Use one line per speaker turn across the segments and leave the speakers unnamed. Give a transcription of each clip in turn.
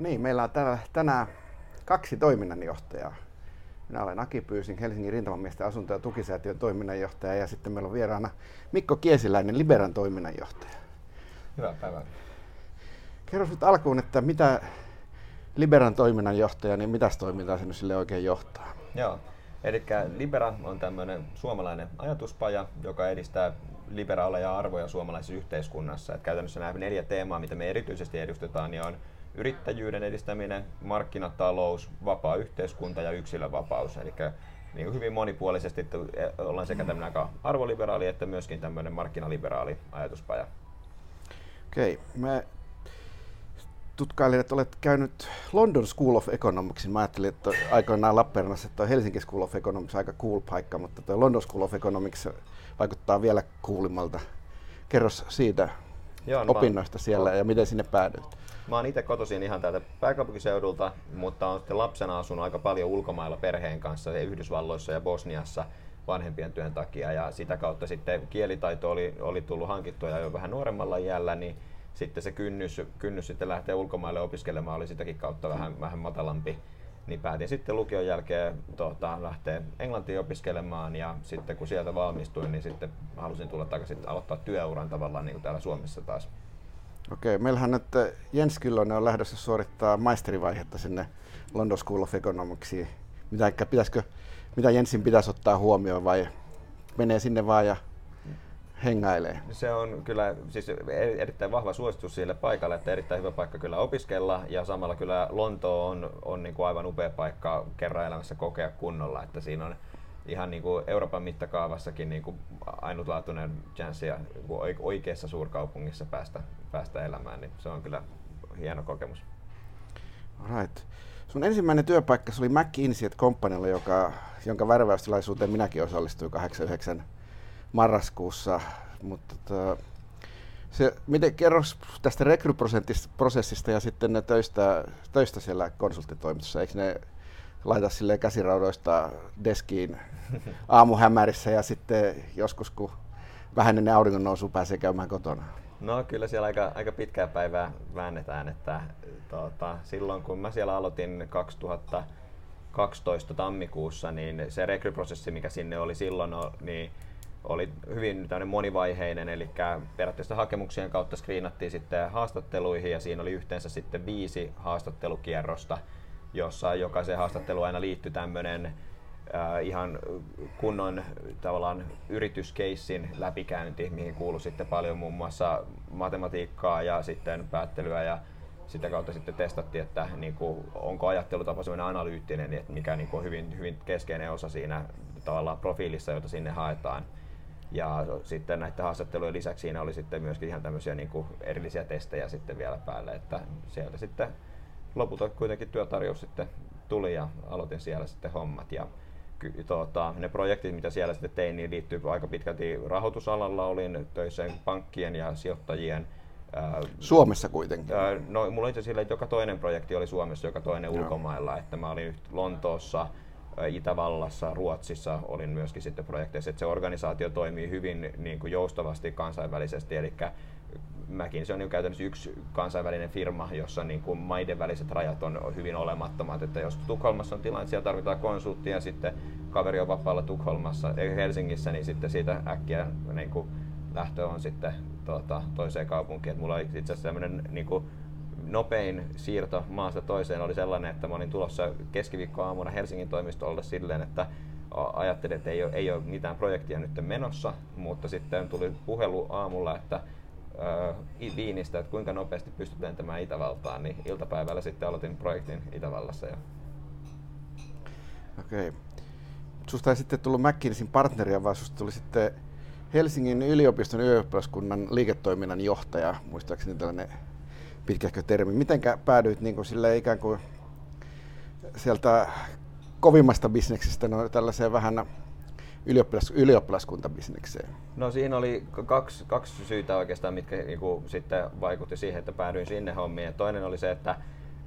niin, meillä on täällä tänään kaksi toiminnanjohtajaa. Minä olen Aki Pyysin, Helsingin rintamamiesten asunto- ja tukisäätiön toiminnanjohtaja ja sitten meillä on vieraana Mikko Kiesiläinen, Liberan toiminnanjohtaja.
Hyvää päivää.
Kerro nyt alkuun, että mitä Liberan toiminnanjohtaja, niin mitä toimintaa se nyt sille oikein johtaa?
Joo, eli Libera on tämmöinen suomalainen ajatuspaja, joka edistää liberaaleja arvoja suomalaisessa yhteiskunnassa. Et käytännössä nämä neljä teemaa, mitä me erityisesti edustetaan, niin on yrittäjyyden edistäminen, markkinatalous, vapaa yhteiskunta ja yksilönvapaus. Eli niin hyvin monipuolisesti e, ollaan sekä tämmöinen aika arvoliberaali että myöskin tämmöinen markkinaliberaali ajatuspaja.
Okei, mä tutkailin, että olet käynyt London School of Economicsin. Mä ajattelin, että aikoinaan Lappeenrannassa, että Helsinki School of Economics aika cool paikka, mutta tuo London School of Economics vaikuttaa vielä kuulimmalta. Kerro siitä Joo, no opinnoista mä, siellä ja miten sinne päädyit.
Mä oon itse kotoisin ihan täältä pääkaupunkiseudulta, mutta on sitten lapsena asunut aika paljon ulkomailla perheen kanssa Yhdysvalloissa ja Bosniassa vanhempien työn takia ja sitä kautta sitten kielitaito oli, oli tullut hankittua ja jo vähän nuoremmalla iällä, niin sitten se kynnys, kynnys sitten lähteä ulkomaille opiskelemaan oli sitäkin kautta vähän, vähän matalampi. Niin päätin sitten lukion jälkeen tota, lähteä Englantiin opiskelemaan ja sitten kun sieltä valmistuin, niin sitten halusin tulla takaisin aloittaa työuran tavallaan niin kuin täällä Suomessa taas.
Okei, meillähän nyt Jens Kyllönen on lähdössä suorittaa maisterivaihetta sinne London School of Economicsiin. Mitä, pitäisikö, mitä Jensin pitäisi ottaa huomioon vai menee sinne vaan ja hengailee?
Se on kyllä siis erittäin vahva suositus sille paikalle, että erittäin hyvä paikka kyllä opiskella ja samalla kyllä Lonto on, on niin kuin aivan upea paikka kerran elämässä kokea kunnolla, että siinä on ihan niin kuin Euroopan mittakaavassakin niin kuin ainutlaatuinen chanssi ja oikeassa suurkaupungissa päästä, päästä elämään, niin se on kyllä hieno kokemus.
Right. Sun ensimmäinen työpaikka oli McKinsey Companylla, joka, jonka värväystilaisuuteen minäkin osallistuin 89 marraskuussa. Mutta tota, se, miten, kerro tästä rekryprosessista ja sitten töistä, töistä siellä konsulttitoimitussa. Eikö ne laita sille käsiraudoista deskiin aamuhämärissä ja sitten joskus kun vähän ennen auringon nousu pääsee käymään kotona?
No kyllä siellä aika, aika pitkää päivää väännetään, että tuota, silloin kun mä siellä aloitin 2012 tammikuussa, niin se rekryprosessi, mikä sinne oli silloin, niin oli hyvin monivaiheinen, eli periaatteessa hakemuksien kautta skriinattiin sitten haastatteluihin ja siinä oli yhteensä sitten viisi haastattelukierrosta, jossa jokaiseen haastatteluun aina liittyi tämmöinen äh, ihan kunnon tavallaan yrityskeissin läpikäynti, mihin kuului sitten paljon muun muassa matematiikkaa ja sitten päättelyä ja sitä kautta sitten testattiin, että niin kuin, onko ajattelutapa sellainen analyyttinen, että mikä niin kuin, on hyvin, hyvin keskeinen osa siinä tavallaan profiilissa, jota sinne haetaan. Ja sitten näiden haastattelujen lisäksi siinä oli sitten myöskin ihan tämmöisiä niin kuin erillisiä testejä sitten vielä päälle, että sieltä sitten lopulta kuitenkin työtarjous sitten tuli ja aloitin siellä sitten hommat. Ja tuota, ne projektit, mitä siellä sitten tein, niin liittyy aika pitkälti rahoitusalalla. Olin töissä pankkien ja sijoittajien
Suomessa kuitenkin?
no, mulla itse sillä, että joka toinen projekti oli Suomessa, joka toinen Joo. ulkomailla. Että mä olin Lontoossa, Itävallassa, Ruotsissa olin myöskin sitten projekteissa, että se organisaatio toimii hyvin niin kuin joustavasti kansainvälisesti, eli Mäkin se on niin käytännössä yksi kansainvälinen firma, jossa niin kuin maiden väliset rajat on hyvin olemattomat. Että jos Tukholmassa on tilanne, siellä tarvitaan konsulttia ja sitten kaveri on vapaalla Tukholmassa, ei Helsingissä, niin sitten siitä äkkiä niin kuin lähtö on sitten tuota, toiseen kaupunkiin. Mulla oli itse asiassa tämmöinen niin kuin, nopein siirto maasta toiseen oli sellainen, että mä olin tulossa keskiviikkoaamuna Helsingin toimistolle silleen, että ajattelin, että ei ole, ei ole mitään projektia nyt menossa, mutta sitten tuli puhelu aamulla, että äh, Viinistä, että kuinka nopeasti pystyt lentämään Itävaltaan, niin iltapäivällä sitten aloitin projektin Itävallassa. Jo.
Okei. Okay. Susta ei sitten tullut McKinseyin partneria, vaan susta tuli sitten Helsingin yliopiston ylioppilaskunnan liiketoiminnan johtaja, muistaakseni tällainen pitkähkö termi. Mitenkä päädyit niin kuin sille ikään kuin sieltä kovimmasta bisneksestä no, tällaiseen vähän ylioppilas, ylioppilaskuntabisnekseen?
No siinä oli kaksi, kaksi syytä oikeastaan, mitkä niin kuin, sitten vaikutti siihen, että päädyin sinne hommiin. toinen oli se, että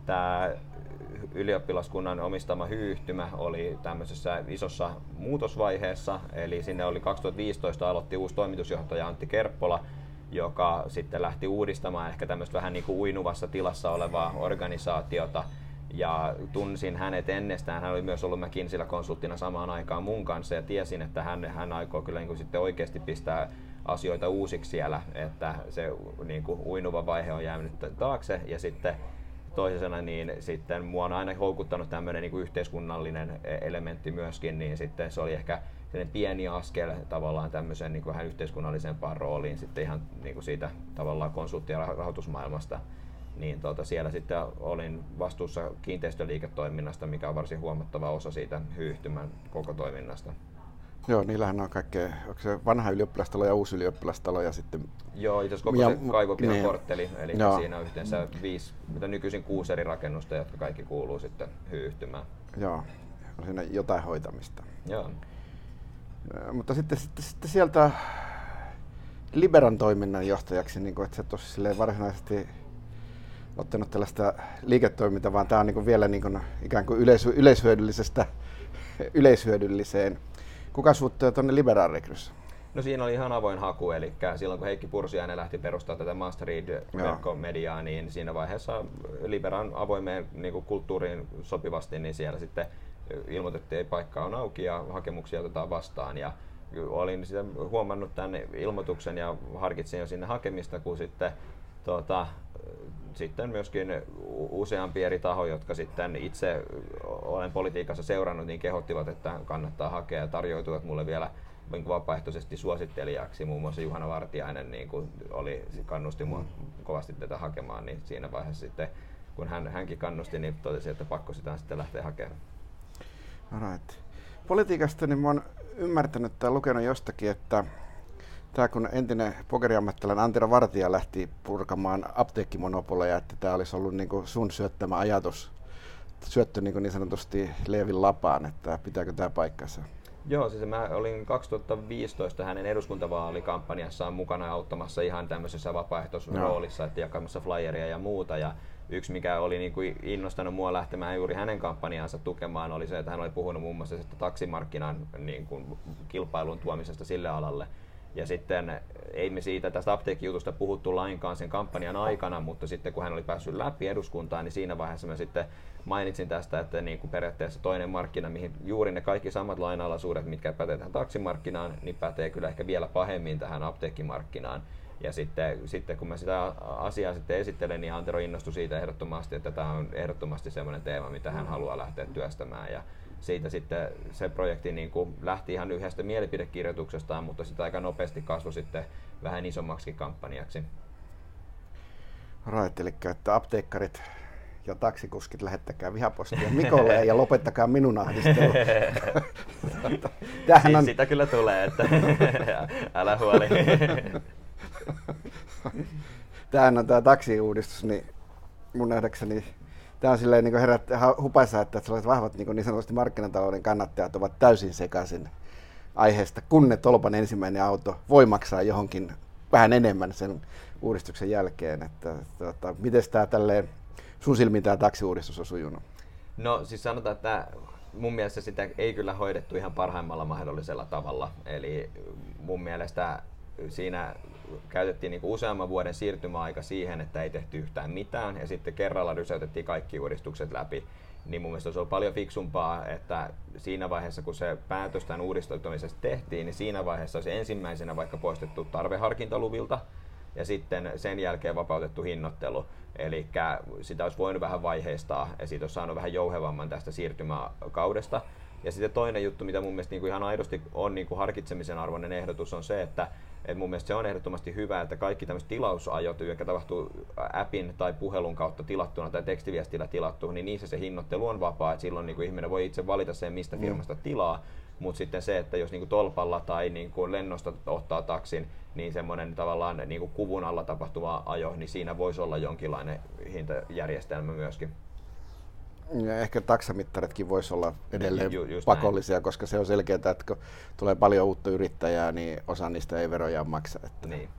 tämä ylioppilaskunnan omistama hyyhtymä oli tämmöisessä isossa muutosvaiheessa, eli sinne oli 2015 aloitti uusi toimitusjohtaja Antti Kerppola, joka sitten lähti uudistamaan ehkä tämmöistä vähän niin kuin uinuvassa tilassa olevaa organisaatiota. Ja tunsin hänet ennestään. Hän oli myös ollut McKinseyllä konsulttina samaan aikaan mun kanssa ja tiesin, että hän, hän aikoo kyllä niin kuin sitten oikeasti pistää asioita uusiksi siellä, että se niin kuin uinuva vaihe on jäänyt taakse ja sitten toisena niin sitten mua on aina houkuttanut tämmöinen niin kuin yhteiskunnallinen elementti myöskin, niin sitten se oli ehkä pieni askel tavallaan tämmöiseen niin kuin vähän yhteiskunnallisempaan rooliin sitten ihan niin kuin siitä tavallaan konsultti- ja rahoitusmaailmasta. Niin tuota, siellä sitten olin vastuussa kiinteistöliiketoiminnasta, mikä on varsin huomattava osa siitä hyyhtymän koko toiminnasta.
Joo, niillähän on kaikkea, onko se vanha ylioppilastalo ja uusi ylioppilastalo ja sitten...
Joo, itse asiassa koko ja, se Kaivopihan niin. kortteli, eli Joo. siinä on yhteensä viisi, mitä nykyisin kuusi eri rakennusta, jotka kaikki kuuluu sitten hyyhtymään.
Joo, on siinä jotain hoitamista.
Joo.
Mutta sitten, sitten, sitten sieltä Liberan toiminnan johtajaksi, niin kuin, että se tosi varsinaisesti ottanut tällaista liiketoimintaa, vaan tämä on niin kuin vielä niin kuin, ikään kuin yleis- yleishyödyllisestä yleishyödylliseen. Kuka suuttuu tuonne liberaalirekryssä?
No siinä oli ihan avoin haku, eli silloin kun Heikki Pursiainen lähti perustamaan tätä Masterid mediaa, niin siinä vaiheessa Liberan avoimeen niin kuin kulttuuriin sopivasti, niin siellä sitten ilmoitettiin, että paikka on auki ja hakemuksia otetaan vastaan. Ja olin sitä huomannut tämän ilmoituksen ja harkitsin jo sinne hakemista, kun sitten tuota, sitten myöskin useampi eri taho, jotka sitten itse olen politiikassa seurannut, niin kehottivat, että kannattaa hakea ja tarjoituvat mulle vielä niin vapaaehtoisesti suosittelijaksi. Muun muassa Juhana Vartiainen niin kuin oli, kannusti mua kovasti tätä hakemaan, niin siinä vaiheessa sitten kun hän, hänkin kannusti, niin totesi, että pakko sitä sitten lähteä hakemaan.
Right. Politiikasta niin mä oon ymmärtänyt tai lukenut jostakin, että tämä kun entinen pokeriammattilainen Antira Vartija lähti purkamaan apteekkimonopoleja, että tämä olisi ollut niin kuin sun syöttämä ajatus, syöttö niin, niin sanotusti Leevin lapaan, että pitääkö tämä paikkansa?
Joo, siis mä olin 2015 hänen eduskuntavaalikampanjassaan mukana auttamassa ihan tämmöisessä vapaaehtoisroolissa, no. että jakamassa flyeria ja muuta. Ja yksi, mikä oli niin kuin innostanut mua lähtemään juuri hänen kampanjaansa tukemaan, oli se, että hän oli puhunut muun muassa taksimarkkinan niin kuin, kilpailun tuomisesta sille alalle. Ja sitten ei me siitä tästä apteekkijutusta puhuttu lainkaan sen kampanjan aikana, mutta sitten kun hän oli päässyt läpi eduskuntaan, niin siinä vaiheessa mä sitten mainitsin tästä, että niin kuin periaatteessa toinen markkina, mihin juuri ne kaikki samat lainalaisuudet, mitkä pätee tähän taksimarkkinaan, niin pätee kyllä ehkä vielä pahemmin tähän apteekkimarkkinaan. Ja sitten, sitten kun mä sitä asiaa sitten esittelen, niin Antero innostui siitä ehdottomasti, että tämä on ehdottomasti sellainen teema, mitä hän haluaa lähteä työstämään. Ja siitä sitten se projekti niin kuin lähti ihan yhdestä mielipidekirjoituksestaan, mutta sitä aika nopeasti kasvoi sitten vähän isommaksi kampanjaksi.
Right, eli että apteekkarit ja taksikuskit lähettäkää vihapostia Mikolle ja lopettakaa minun ahdistelu.
Tämähän on... Sitä kyllä tulee, että älä huoli.
Tämähän on tämä taksiuudistus, niin mun nähdäkseni tämä on silleen niin herättää hupaisa, että sellaiset vahvat niin, niin sanotusti markkinatalouden kannattajat ovat täysin sekaisin aiheesta, kun ne Tolpan ensimmäinen auto voi maksaa johonkin vähän enemmän sen uudistuksen jälkeen. Että, tuota, miten tämä tälleen, sun silmiin tämä taksiuudistus on sujunut?
No siis sanotaan, että mun mielestä sitä ei kyllä hoidettu ihan parhaimmalla mahdollisella tavalla. Eli mun mielestä siinä käytettiin niin useamman vuoden siirtymäaika siihen, että ei tehty yhtään mitään ja sitten kerralla rysäytettiin kaikki uudistukset läpi. Niin mun mielestä olisi ollut paljon fiksumpaa, että siinä vaiheessa kun se päätös tämän uudistamisesta tehtiin, niin siinä vaiheessa olisi ensimmäisenä vaikka poistettu tarveharkintaluvilta ja sitten sen jälkeen vapautettu hinnoittelu. Eli sitä olisi voinut vähän vaiheistaa ja siitä olisi saanut vähän jouhevamman tästä siirtymäkaudesta. Ja sitten toinen juttu, mitä mun mielestä niin kuin ihan aidosti on niin kuin harkitsemisen arvoinen ehdotus, on se, että et mun mielestä se on ehdottomasti hyvä, että kaikki tämmöiset tilausajot, jotka tapahtuu appin tai puhelun kautta tilattuna tai tekstiviestillä tilattu, niin niissä se hinnoittelu on vapaa, että silloin niin kuin ihminen voi itse valita sen, mistä mm. firmasta tilaa, mutta sitten se, että jos niinku tolpalla tai niinku lennosta ottaa taksin, niin semmoinen tavallaan niinku kuvun alla tapahtuva ajo, niin siinä voisi olla jonkinlainen hintajärjestelmä myöskin.
Ja ehkä taksamittaritkin voisi olla edelleen Ju, pakollisia, näin. koska se on selkeää, että kun tulee paljon uutta yrittäjää, niin osa niistä ei veroja maksa. Että
niin.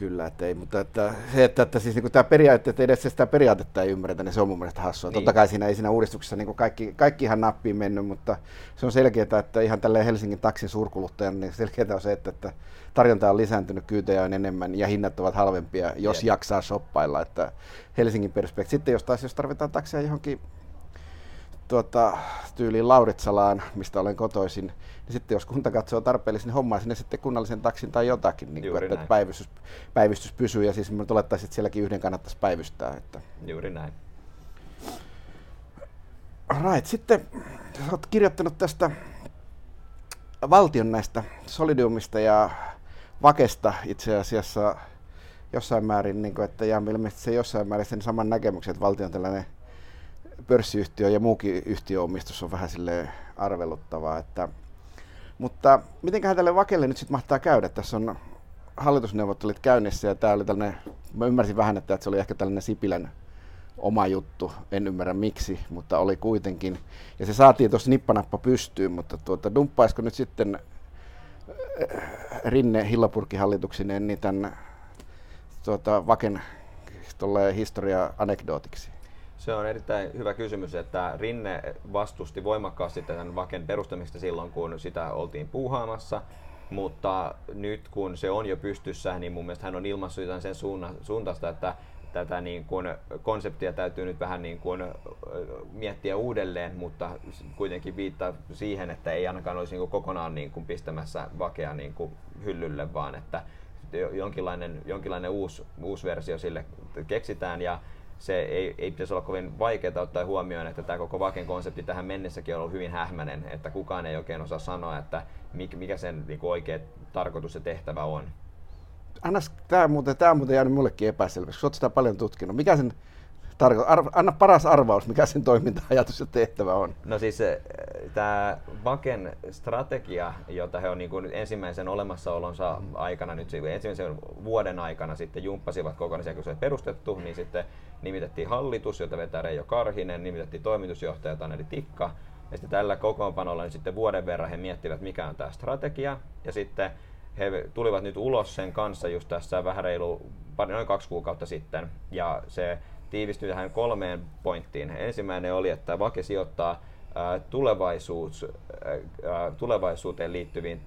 Kyllä, että ei, mutta että, se, että, että siis niin tämä periaate, että edes sitä periaatetta ei ymmärretä, niin se on mun mielestä hassua. Niin. Totta kai siinä ei siinä uudistuksessa niin kaikki, kaikki ihan nappiin mennyt, mutta se on selkeää, että ihan tälleen Helsingin taksin suurkuluttajan, niin selkeää on se, että, että tarjonta on lisääntynyt, kyytejä on enemmän ja hinnat ovat halvempia, jos yeah. jaksaa shoppailla. Että Helsingin perspektiivi. Sitten jos taas jos tarvitaan taksia johonkin tuota, tyyliin Lauritsalaan, mistä olen kotoisin, niin sitten jos kunta katsoo tarpeellisen, niin hommaa sinne sitten kunnallisen taksin tai jotakin, niin kuin, että päivystys, päivystys pysyy ja siis olettaisin, että sielläkin yhden kannattaisi päivystää. Että.
Juuri näin.
Right. Sitten olet kirjoittanut tästä valtion näistä Solidiumista ja Vakesta itse asiassa jossain määrin, niin kuin, että ja ilmeisesti se jossain määrin sen saman näkemyksen, että valtion tällainen pörssiyhtiö ja muukin yhtiöomistus on vähän sille arveluttavaa. Että, mutta mitenköhän tälle Vakelle nyt sitten mahtaa käydä? Tässä on hallitusneuvottelut käynnissä ja tämä oli tällainen, mä ymmärsin vähän, että se oli ehkä tällainen Sipilän oma juttu, en ymmärrä miksi, mutta oli kuitenkin. Ja se saatiin tuossa nippanappa pystyyn, mutta tuota, dumppaisiko nyt sitten äh, Rinne Hillapurki hallituksineen niin tämän tuota, Vaken historia-anekdootiksi?
Se on erittäin hyvä kysymys, että Rinne vastusti voimakkaasti tämän Vaken perustamista silloin, kun sitä oltiin puuhaamassa, mutta nyt kun se on jo pystyssä, niin mun mielestä hän on ilmaissut sen suuntaista, että tätä niin kuin konseptia täytyy nyt vähän niin kuin miettiä uudelleen, mutta kuitenkin viittaa siihen, että ei ainakaan olisi niin kuin kokonaan niin kuin pistämässä vakea niin kuin hyllylle, vaan että jonkinlainen, jonkinlainen uusi, uusi versio sille keksitään. Ja se ei, ei pitäisi olla kovin vaikeaa ottaa huomioon, että tämä koko Vaken konsepti tähän mennessäkin on ollut hyvin hähmäinen, että kukaan ei oikein osaa sanoa, että mikä sen niin kuin oikea tarkoitus ja tehtävä on.
Anna, tämä, muuten, tämä muuten jäänyt mullekin epäselväksi, olet sitä paljon tutkinut. Mikä sen tarko- arv, anna paras arvaus, mikä sen toiminta-ajatus ja tehtävä on.
No siis eh, tämä Vaken strategia, jota he on niin kuin ensimmäisen olemassaolonsa aikana, nyt ensimmäisen vuoden aikana sitten jumppasivat kokonaisia, kun se perustettu, niin sitten nimitettiin hallitus, jota vetää Reijo Karhinen, nimitettiin toimitusjohtaja Taneli Tikka, ja sitten tällä kokoonpanolla niin sitten vuoden verran he miettivät, mikä on tämä strategia, ja sitten he tulivat nyt ulos sen kanssa just tässä vähän reilu, noin kaksi kuukautta sitten, ja se tiivistyi tähän kolmeen pointtiin. Ensimmäinen oli, että Vake sijoittaa tulevaisuus, tulevaisuuteen liittyviin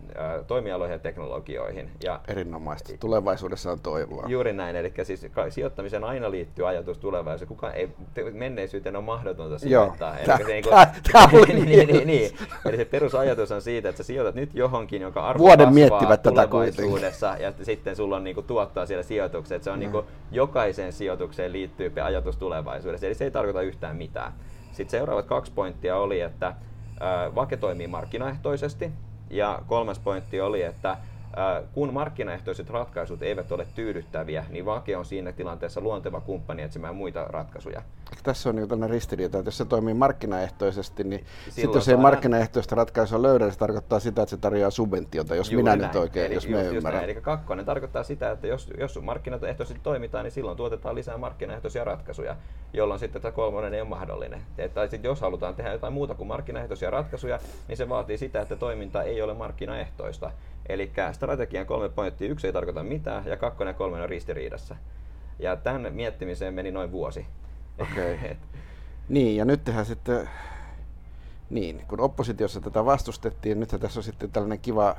toimialoihin ja teknologioihin. Ja
Erinomaista. Tulevaisuudessa on toivoa.
Juuri näin. Eli siis sijoittamiseen aina liittyy ajatus tulevaisuuteen. Kukaan ei, menneisyyteen on mahdotonta sijoittaa. Eli se, niin kuin, niin, niin, niin, niin. Eli se perusajatus on siitä, että sä sijoitat nyt johonkin, jonka arvo Vuoden tulevaisuudessa tätä ja sitten sulla on niin kuin, tuottaa siellä sijoitukset. Se on niin kuin, jokaiseen sijoitukseen liittyy ajatus tulevaisuudessa. Eli se ei tarkoita yhtään mitään. Sitten seuraavat kaksi pointtia oli, että Vake toimii markkinaehtoisesti ja kolmas pointti oli, että kun markkinaehtoiset ratkaisut eivät ole tyydyttäviä, niin Vake on siinä tilanteessa luonteva kumppani etsimään muita ratkaisuja.
Tässä on niin tällainen ristiriita, että jos se toimii markkinaehtoisesti, niin sitten jos ei markkinaehtoista ratkaisua löydä, niin se tarkoittaa sitä, että se tarjoaa subventiota, jos minä näin. nyt oikein, Eli jos me ymmärrän.
Eli kakkonen tarkoittaa sitä, että jos, jos markkinaehtoisesti toimitaan, niin silloin tuotetaan lisää markkinaehtoisia ratkaisuja, jolloin sitten tämä kolmonen ei ole mahdollinen. Tai sitten jos halutaan tehdä jotain muuta kuin markkinaehtoisia ratkaisuja, niin se vaatii sitä, että toiminta ei ole markkinaehtoista. Eli strategian kolme pointtia, yksi ei tarkoita mitään ja kakkonen ja kolmen on ristiriidassa. Ja tämän miettimiseen meni noin vuosi.
Okei. Okay. niin, ja nyt tehdään sitten, niin, kun oppositiossa tätä vastustettiin, nyt tässä on sitten tällainen kiva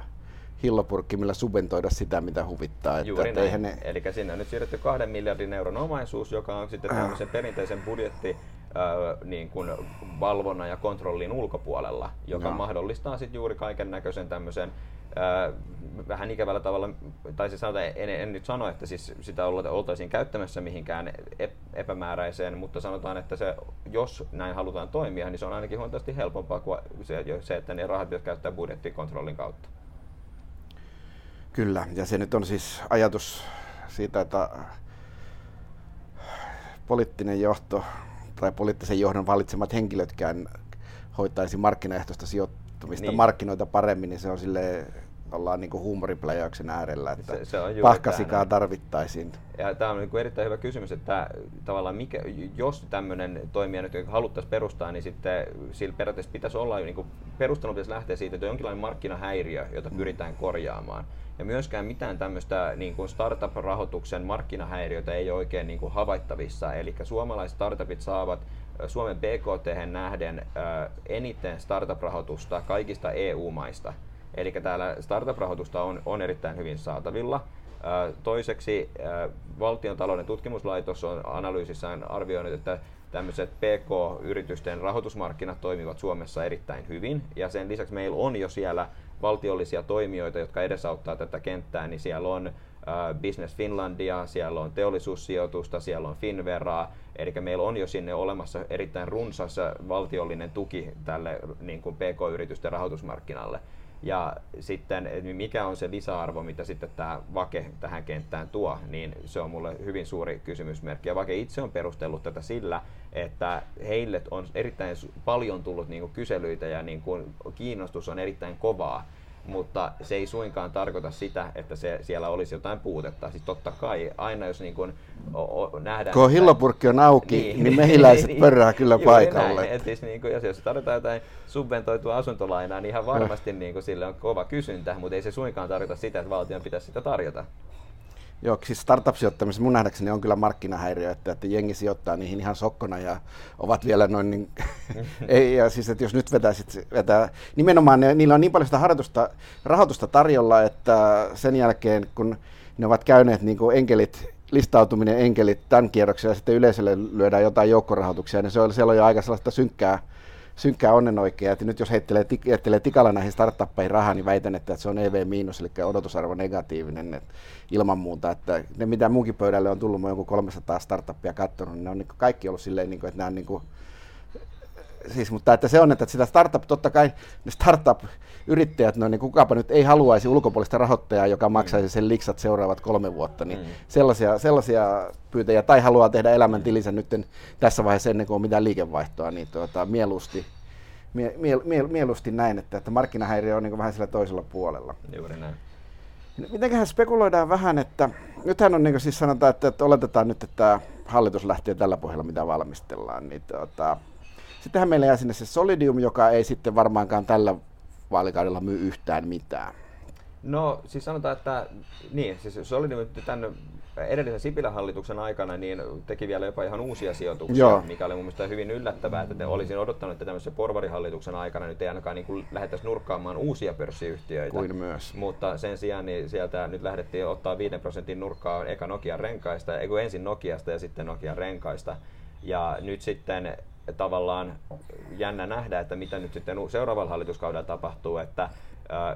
hillopurkki, millä subentoida sitä, mitä huvittaa.
Että Juuri näin. Ne... Eli sinne on nyt siirretty kahden miljardin euron omaisuus, joka on sitten tämmöisen perinteisen budjetti niin kuin valvonnan ja kontrollin ulkopuolella, joka no. mahdollistaa sitten juuri kaiken näköisen tämmöisen vähän ikävällä tavalla, tai siis sanotaan, en, en nyt sano, että siis sitä oltaisiin käyttämässä mihinkään epämääräiseen, mutta sanotaan, että se, jos näin halutaan toimia, niin se on ainakin huomattavasti helpompaa kuin se, että ne rahat pitäisi käyttää budjettikontrollin kautta.
Kyllä, ja se nyt on siis ajatus siitä, että poliittinen johto tai poliittisen johdon valitsemat henkilötkään hoitaisi markkinaehtoista sijoittamista niin. markkinoita paremmin, niin se on sille ollaan niin huumoripläjäyksen äärellä, että
se, se on
pahkasikaa tarvittaisiin.
Ja tämä on niin erittäin hyvä kysymys, että tavallaan mikä, jos tämmöinen toimija nyt haluttaisiin perustaa, niin sitten sillä periaatteessa pitäisi olla, niin kuin perustelun pitäisi lähteä siitä, että on jonkinlainen markkinahäiriö, jota mm. pyritään korjaamaan. Ja myöskään mitään tämmöistä niin kuin startup-rahoituksen markkinahäiriötä ei ole oikein niin kuin havaittavissa. Eli suomalaiset startupit saavat Suomen BKT nähden eniten startup-rahoitusta kaikista EU-maista. Eli täällä startup-rahoitusta on, on erittäin hyvin saatavilla. Toiseksi valtion talouden tutkimuslaitos on analyysissään arvioinut, että tämmöiset PK-yritysten rahoitusmarkkinat toimivat Suomessa erittäin hyvin. Ja sen lisäksi meillä on jo siellä valtiollisia toimijoita, jotka edesauttaa tätä kenttää, niin siellä on Business Finlandia, siellä on teollisuussijoitusta, siellä on Finveraa, eli meillä on jo sinne olemassa erittäin runsas valtiollinen tuki tälle niin kuin PK-yritysten rahoitusmarkkinalle. Ja sitten mikä on se lisäarvo, mitä sitten tämä Vake tähän kenttään tuo, niin se on mulle hyvin suuri kysymysmerkki. Ja Vake itse on perustellut tätä sillä, että heille on erittäin paljon tullut niin kyselyitä ja niin kuin kiinnostus on erittäin kovaa mutta se ei suinkaan tarkoita sitä, että se, siellä olisi jotain puutetta. Siis totta kai aina jos niin kuin, o, o, nähdään...
Kun hillopurkki on auki, niin, niin mehiläiset niin, pörrää kyllä paikalle.
Näin. Et siis, niin kuin, jos, jos tarvitaan jotain subventoitua asuntolainaa, niin ihan varmasti niin kuin, sille on kova kysyntä, mutta ei se suinkaan tarkoita sitä, että valtion pitäisi sitä tarjota.
Joo, siis startup-sijoittamisessa mun nähdäkseni on kyllä markkinahäiriö, että, että jengi sijoittaa niihin ihan sokkona ja ovat vielä noin niin, ei, ja siis että jos nyt vetäisit, vetää, nimenomaan ne, niillä on niin paljon sitä harjoitusta, rahoitusta tarjolla, että sen jälkeen kun ne ovat käyneet niin kuin enkelit, listautuminen enkelit tämän kierroksen ja sitten yleisölle lyödään jotain joukkorahoituksia, niin se on, siellä on jo aika sellaista synkkää, synkkää onnenoikeaa. Että nyt jos heittelee, heittelee tikalla näihin startuppeihin rahaa, niin väitän, että se on EV miinus, eli odotusarvo negatiivinen. Että ilman muuta, että ne mitä munkin pöydälle on tullut, mä joku 300 startuppia katsonut, niin ne on niin kaikki ollut silleen, niin kuin, että nämä on niin kuin, siis, mutta että se on, että sitä startup, totta kai ne startup-yrittäjät, no, niin kukapa nyt ei haluaisi ulkopuolista rahoittajaa, joka maksaisi sen liksat seuraavat kolme vuotta, niin mm. sellaisia, sellaisia pyytäjiä, tai haluaa tehdä elämäntilinsä nyt tässä vaiheessa ennen kuin on mitään liikevaihtoa, niin tuota, mieluusti, mie, mie, mie, mieluusti näin, että, että markkinahäiriö on niin vähän sillä toisella puolella.
Juuri näin.
Mitenköhän spekuloidaan vähän, että nythän on niin siis sanotaan, että, että oletetaan nyt, että hallitus lähtee tällä pohjalla, mitä valmistellaan, niin tuota, sittenhän meillä jää sinne se Solidium, joka ei sitten varmaankaan tällä vaalikaudella myy yhtään mitään.
No siis sanotaan, että niin, siis Solidium tänne edellisen Sipilän hallituksen aikana niin teki vielä jopa ihan uusia sijoituksia, Joo. mikä oli mun mielestä hyvin yllättävää, että te olisin odottanut, että tämmöisen porvarihallituksen aikana nyt ei ainakaan niin lähdettäisi nurkkaamaan uusia pörssiyhtiöitä.
Kuin myös.
Mutta sen sijaan niin sieltä nyt lähdettiin ottaa 5 prosentin nurkkaa eka Nokian renkaista, ei ensin Nokiasta ja sitten Nokian renkaista. Ja nyt sitten tavallaan jännä nähdä, että mitä nyt sitten seuraavalla hallituskaudella tapahtuu, että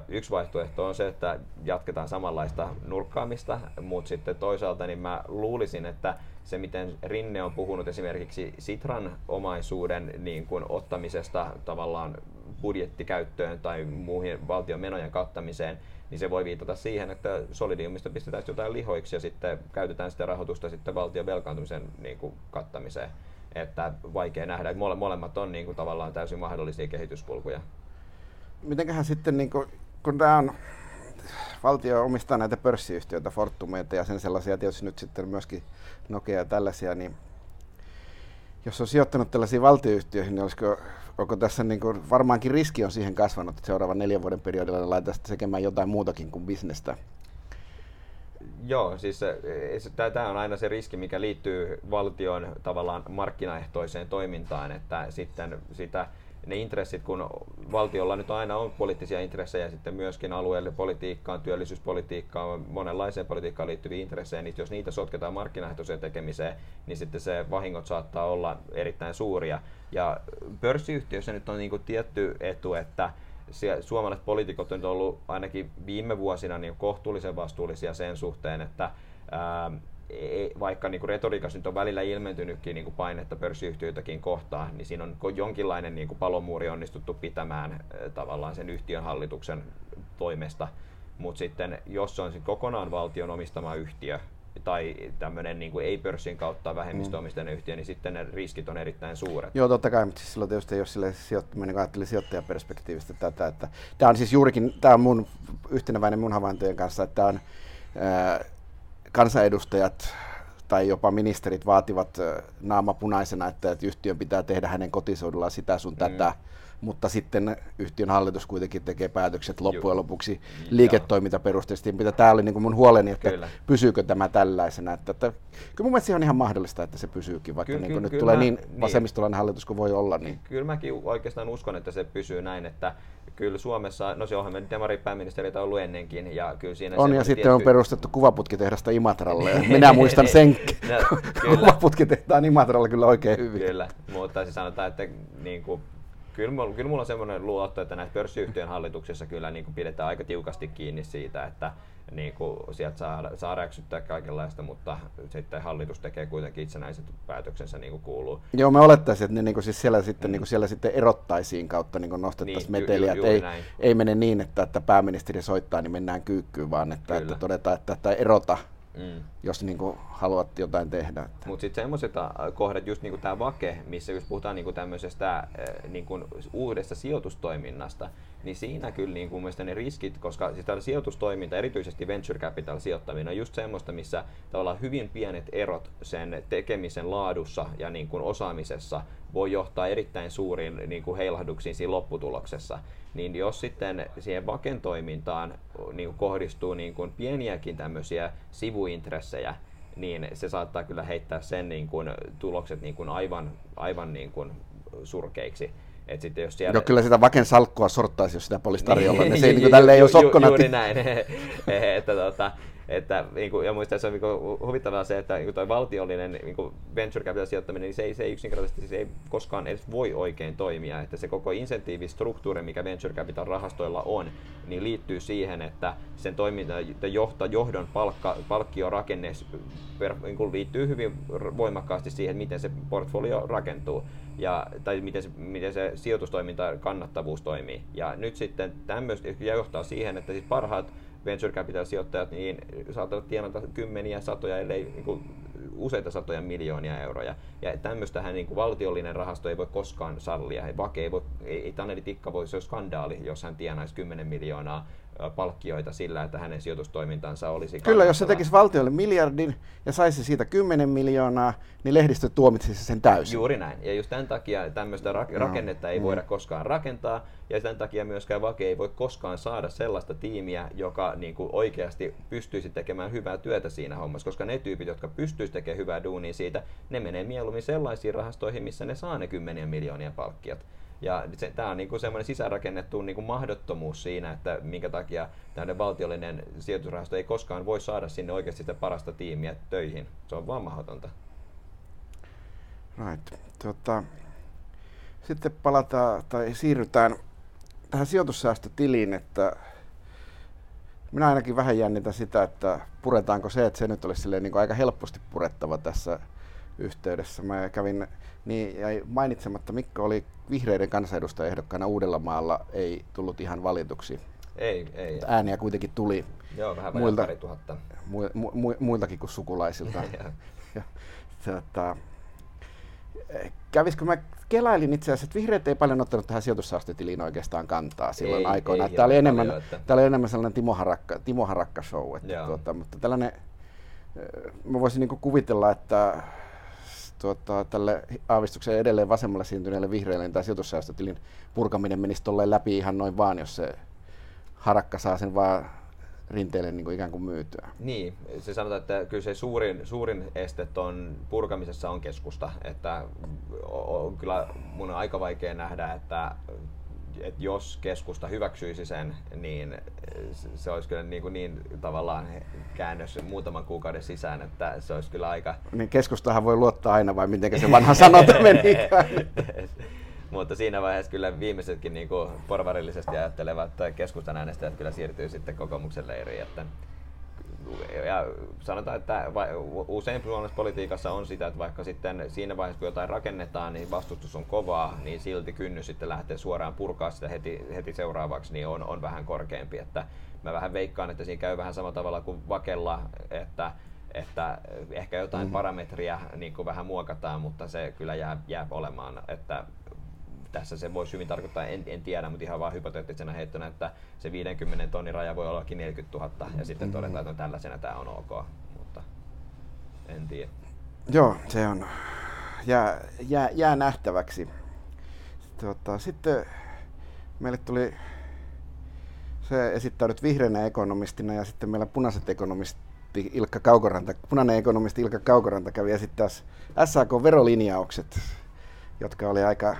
Yksi vaihtoehto on se, että jatketaan samanlaista nurkkaamista, mutta sitten toisaalta niin mä luulisin, että se miten Rinne on puhunut esimerkiksi Sitran omaisuuden niin kuin ottamisesta tavallaan budjettikäyttöön tai muuhin valtion menojen kattamiseen, niin se voi viitata siihen, että solidiumista pistetään jotain lihoiksi ja sitten käytetään sitä rahoitusta sitten valtion velkaantumisen niin kuin kattamiseen. Että vaikea nähdä, että molemmat on niin kuin tavallaan täysin mahdollisia kehityspolkuja
mitenköhän sitten, niin kun, kun tämä on, valtio omistaa näitä pörssiyhtiöitä, Fortumeita ja sen sellaisia, tietysti nyt sitten myöskin Nokia ja tällaisia, niin jos on sijoittanut tällaisiin valtioyhtiöihin, niin olisiko, onko tässä niin kuin, varmaankin riski on siihen kasvanut, että seuraavan neljän vuoden periodilla laitetaan tekemään jotain muutakin kuin bisnestä?
Joo, siis tämä on aina se riski, mikä liittyy valtion tavallaan markkinaehtoiseen toimintaan, että sitten sitä ne intressit, kun valtiolla nyt aina on poliittisia intressejä sitten myöskin alueelle politiikkaan, työllisyyspolitiikkaan, monenlaiseen politiikkaan liittyviä intressejä, niin jos niitä sotketaan markkinaehtoiseen tekemiseen, niin sitten se vahingot saattaa olla erittäin suuria. Ja pörssiyhtiössä nyt on niin kuin tietty etu, että suomalaiset poliitikot on ollut ainakin viime vuosina niin kohtuullisen vastuullisia sen suhteen, että ää, vaikka niin kuin retoriikassa nyt on välillä ilmentynytkin niin kuin painetta pörssiyhtiöitäkin kohtaan, niin siinä on jonkinlainen niin kuin palomuuri onnistuttu pitämään tavallaan sen yhtiön hallituksen toimesta. Mutta sitten jos on kokonaan valtion omistama yhtiö, tai tämmöinen niin kuin ei-pörssin kautta vähemmistöomistainen mm. yhtiö, niin sitten ne riskit on erittäin suuret.
Joo, totta kai, mutta siis silloin tietysti ei ole sille sijoittaminen, niin ajattelin sijoittajaperspektiivistä tätä, että tämä on siis juurikin, tämä on mun yhteneväinen mun havaintojen kanssa, että on ää, kansanedustajat tai jopa ministerit vaativat naama punaisena, että, että yhtiön pitää tehdä hänen kotisoudullaan sitä sun mm. tätä, mutta sitten yhtiön hallitus kuitenkin tekee päätökset loppujen lopuksi liiketoimintaperusteisesti, mitä tämä oli niin kuin mun huoleni, että kyllä. pysyykö tämä tällaisena. Että, että, kyllä mun mielestä on ihan mahdollista, että se pysyykin, vaikka kyllä, niin kuin kyllä, nyt tulee mä, niin, niin vasemmistolainen hallitus kuin voi olla. Niin.
Kyllä mäkin oikeastaan uskon, että se pysyy näin, että kyllä Suomessa, no se onhan demari pääministeriä ollut ennenkin. Ja kyllä siinä
on, ja sitten tietty... on perustettu kuvaputkitehdasta Imatralle. Minä muistan sen no, kuvaputkitehtaan Imatralle kyllä oikein hyvin.
Kyllä, mutta siis sanotaan, että niin kuin, kyllä, mulla, kyllä mulla on semmoinen luotto, että näissä pörssiyhtiön hallituksissa kyllä niin kuin pidetään aika tiukasti kiinni siitä, että niin kuin sieltä saa, saa räksyttää kaikenlaista, mutta sitten hallitus tekee kuitenkin itsenäiset päätöksensä niin kuin kuuluu.
Joo, me olettaisiin, että ne niin kuin siis siellä, sitten, mm. niin kuin siellä sitten erottaisiin kautta niin kuin nostettaisiin niin, meteliä, ju, ju, ei, ei mene niin, että, että pääministeri soittaa, niin mennään kyykkyyn, vaan että, että todetaan, että, että erota mm. jos niin kuin haluat jotain tehdä.
Mutta sitten semmoiset äh, kohdat, just niin kuin tämä vake, missä just puhutaan niin kuin tämmöisestä äh, niin kuin uudesta sijoitustoiminnasta, niin siinä kyllä niin kuin ne riskit, koska siis tämä sijoitustoiminta, erityisesti venture capital sijoittaminen, on just semmoista, missä tavallaan hyvin pienet erot sen tekemisen laadussa ja niin kuin osaamisessa voi johtaa erittäin suuriin niin kuin heilahduksiin siinä lopputuloksessa. Niin jos sitten siihen vakentoimintaan niin kuin kohdistuu niin kuin pieniäkin tämmöisiä sivuintressejä, niin se saattaa kyllä heittää sen niin kuin, tulokset niin kuin aivan, aivan niin kuin surkeiksi.
Et sitten jos siellä... Joo, kyllä sitä vaken salkkua sorttaisi, jos sitä olisi tarjolla. niin se ei, niin kuin, tälleen ei ole sokkona.
Ju, juuri näin. että, tota, että, niin kuin, ja muista se on niin kuin, huvittavaa se, että niin tuo valtiollinen niin kuin venture capital sijoittaminen, niin se ei, se ei yksinkertaisesti se ei koskaan edes voi oikein toimia. Että se koko insentiivistruktuuri, mikä venture capital rahastoilla on, niin liittyy siihen, että sen toiminta, johto, johdon palkka, palkkiorakenne niin kuin liittyy hyvin voimakkaasti siihen, miten se portfolio rakentuu ja, tai miten se, miten se sijoitustoiminta kannattavuus toimii. Ja nyt sitten tämmöistä johtaa siihen, että siis parhaat venture capital sijoittajat niin saattavat tienata kymmeniä, satoja, ellei niin kuin, useita satoja miljoonia euroja. Ja tämmöistähän niin kuin valtiollinen rahasto ei voi koskaan sallia. Vake ei, voi, ei, ei Taneli Tikka voi, se on skandaali, jos hän tienaisi 10 miljoonaa palkkioita sillä, että hänen sijoitustoimintansa olisi
Kyllä, jos se tekisi valtiolle miljardin ja saisi siitä 10 miljoonaa, niin lehdistö tuomitsisi sen täysin.
Juuri näin. Ja just tämän takia tämmöistä rak- rakennetta ei no. voida koskaan rakentaa, ja sen takia myöskään Vake ei voi koskaan saada sellaista tiimiä, joka niin kuin oikeasti pystyisi tekemään hyvää työtä siinä hommassa, koska ne tyypit, jotka pystyisivät tekemään hyvää duunia siitä, ne menee mieluummin sellaisiin rahastoihin, missä ne saa ne kymmenien miljoonia palkkiot. Ja se, tämä on niin kuin semmoinen sisäänrakennettu niin kuin mahdottomuus siinä, että minkä takia tämmöinen valtiollinen sijoitusrahasto ei koskaan voi saada sinne oikeasti sitä parasta tiimiä töihin. Se on vaan mahdotonta.
Right. Tota, sitten palataan tai siirrytään tähän sijoitussäästötiliin, että minä ainakin vähän jännitän sitä, että puretaanko se, että se nyt olisi niin kuin aika helposti purettava tässä yhteydessä. Mä kävin, niin jäi mainitsematta, Mikko oli vihreiden kansanedustajaehdokkaana Uudellamaalla, ei tullut ihan valituksi.
Ei, ei.
Ääniä kuitenkin tuli
Joo, vähän muilta, tuhatta.
Mu, mu, mu, muiltakin kuin sukulaisilta. ja, tota, kävisikö mä kelailin itse asiassa, että vihreät ei paljon ottanut tähän sijoitussäästötiliin oikeastaan kantaa silloin ei, aikoina. Ei, tämä, oli enemmän, paljon, että... tämä oli enemmän sellainen Timo Harakka, Timo Harakka show. Että tuota, mutta tällainen, mä voisin niin kuvitella, että tuota, tälle aavistuksen edelleen vasemmalle siirtyneelle vihreille niin tämä sijoitussäästötilin purkaminen menisi tolleen läpi ihan noin vaan, jos se harakka saa sen vaan rinteelle niin kuin ikään kuin myytyä.
Niin, se sanotaan, että kyllä se suurin, suurin este on purkamisessa on keskusta. Että on kyllä mun on aika vaikea nähdä, että että jos keskusta hyväksyisi sen, niin se olisi kyllä niin, kuin niin tavallaan käännös muutaman kuukauden sisään, että se olisi kyllä aika...
Niin keskustahan voi luottaa aina vai miten se vanha sanonta meni?
Mutta siinä vaiheessa kyllä viimeisetkin niin kuin porvarillisesti ajattelevat keskustan äänestäjät kyllä siirtyy sitten kokoomuksen leiriin. Että ja sanotaan, että usein suomalaisessa politiikassa on sitä, että vaikka sitten siinä vaiheessa, kun jotain rakennetaan, niin vastustus on kovaa, niin silti kynnys sitten lähtee suoraan purkaa sitä heti, heti seuraavaksi, niin on, on vähän korkeampi. Että mä vähän veikkaan, että siinä käy vähän samalla tavalla kuin Vakella, että että ehkä jotain mm. parametria niin kuin vähän muokataan, mutta se kyllä jää, jää olemaan, että tässä se voisi hyvin tarkoittaa, en, en tiedä, mutta ihan vaan hypoteettisena heittona, että se 50 tonnin raja voi ollakin 40 000 ja sitten mm. todetaan, että no, tällaisena tämä on ok, mutta en tiedä.
Joo, se on, jää, jää, jää nähtäväksi. Tota, sitten meille tuli se esittäydyt vihreänä ekonomistina ja sitten meillä punaiset ekonomisti Ilkka Kaukoranta, punainen ekonomisti Ilkka Kaukoranta kävi esittää SAK-verolinjaukset, jotka oli aika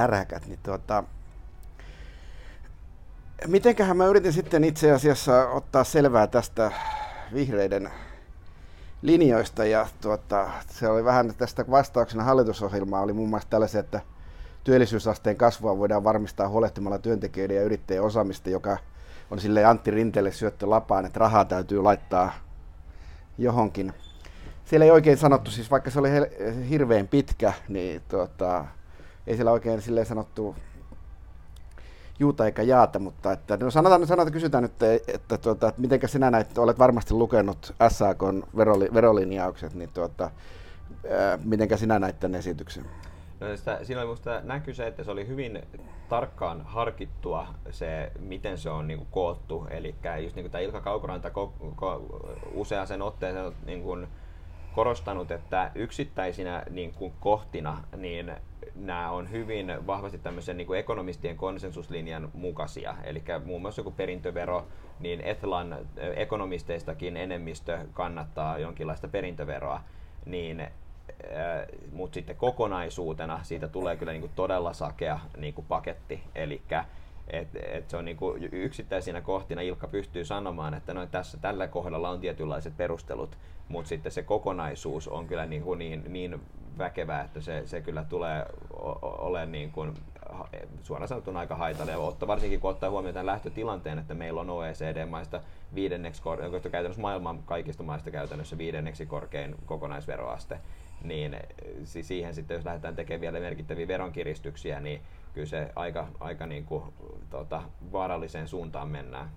äräkät. Niin tuota, mitenköhän mä yritin sitten itse asiassa ottaa selvää tästä vihreiden linjoista ja tuota, se oli vähän tästä vastauksena hallitusohjelmaa oli muun muassa tällaisia, että työllisyysasteen kasvua voidaan varmistaa huolehtimalla työntekijöiden ja yrittäjien osaamista, joka on sille Antti Rinteelle syöttö lapaan, että rahaa täytyy laittaa johonkin. Siellä ei oikein sanottu, siis vaikka se oli hirveän pitkä, niin tuota, ei siellä oikein silleen sanottu juuta eikä jaata, mutta että, no sanotaan, sanotaan, kysytään nyt, että, tuota, että miten sinä näit, olet varmasti lukenut SAK veroli, verolinjaukset, niin tuota, mitenkä sinä näit tämän esityksen?
No, sitä, siinä oli minusta näkyy se, että se oli hyvin tarkkaan harkittua se, miten se on niin kuin, koottu. Eli just niin kuin tämä Ilka Kaukoranta ko, ko, usean sen otteeseen niin kuin, korostanut, että yksittäisinä niin kuin, kohtina niin nämä on hyvin vahvasti tämmöisen niin kuin ekonomistien konsensuslinjan mukaisia. Eli muun muassa joku perintövero, niin Etlan ekonomisteistakin enemmistö kannattaa jonkinlaista perintöveroa. Niin mutta sitten kokonaisuutena siitä tulee kyllä niin kuin todella sakea niin kuin paketti. Eli et, et se on niin kuin yksittäisinä kohtina Ilkka pystyy sanomaan, että no, tässä tällä kohdalla on tietynlaiset perustelut, mutta sitten se kokonaisuus on kyllä niin, kuin niin, niin väkevää, että se, se kyllä tulee olemaan niin kuin suoraan sanottuna aika haitallinen, varsinkin kun ottaa huomioon tämän lähtötilanteen, että meillä on OECD-maista viidenneksi, käytännössä maailman kaikista maista käytännössä viidenneksi korkein kokonaisveroaste, niin siihen sitten, jos lähdetään tekemään vielä merkittäviä veronkiristyksiä, niin kyllä se aika, aika niin kuin, tota, vaaralliseen suuntaan mennään.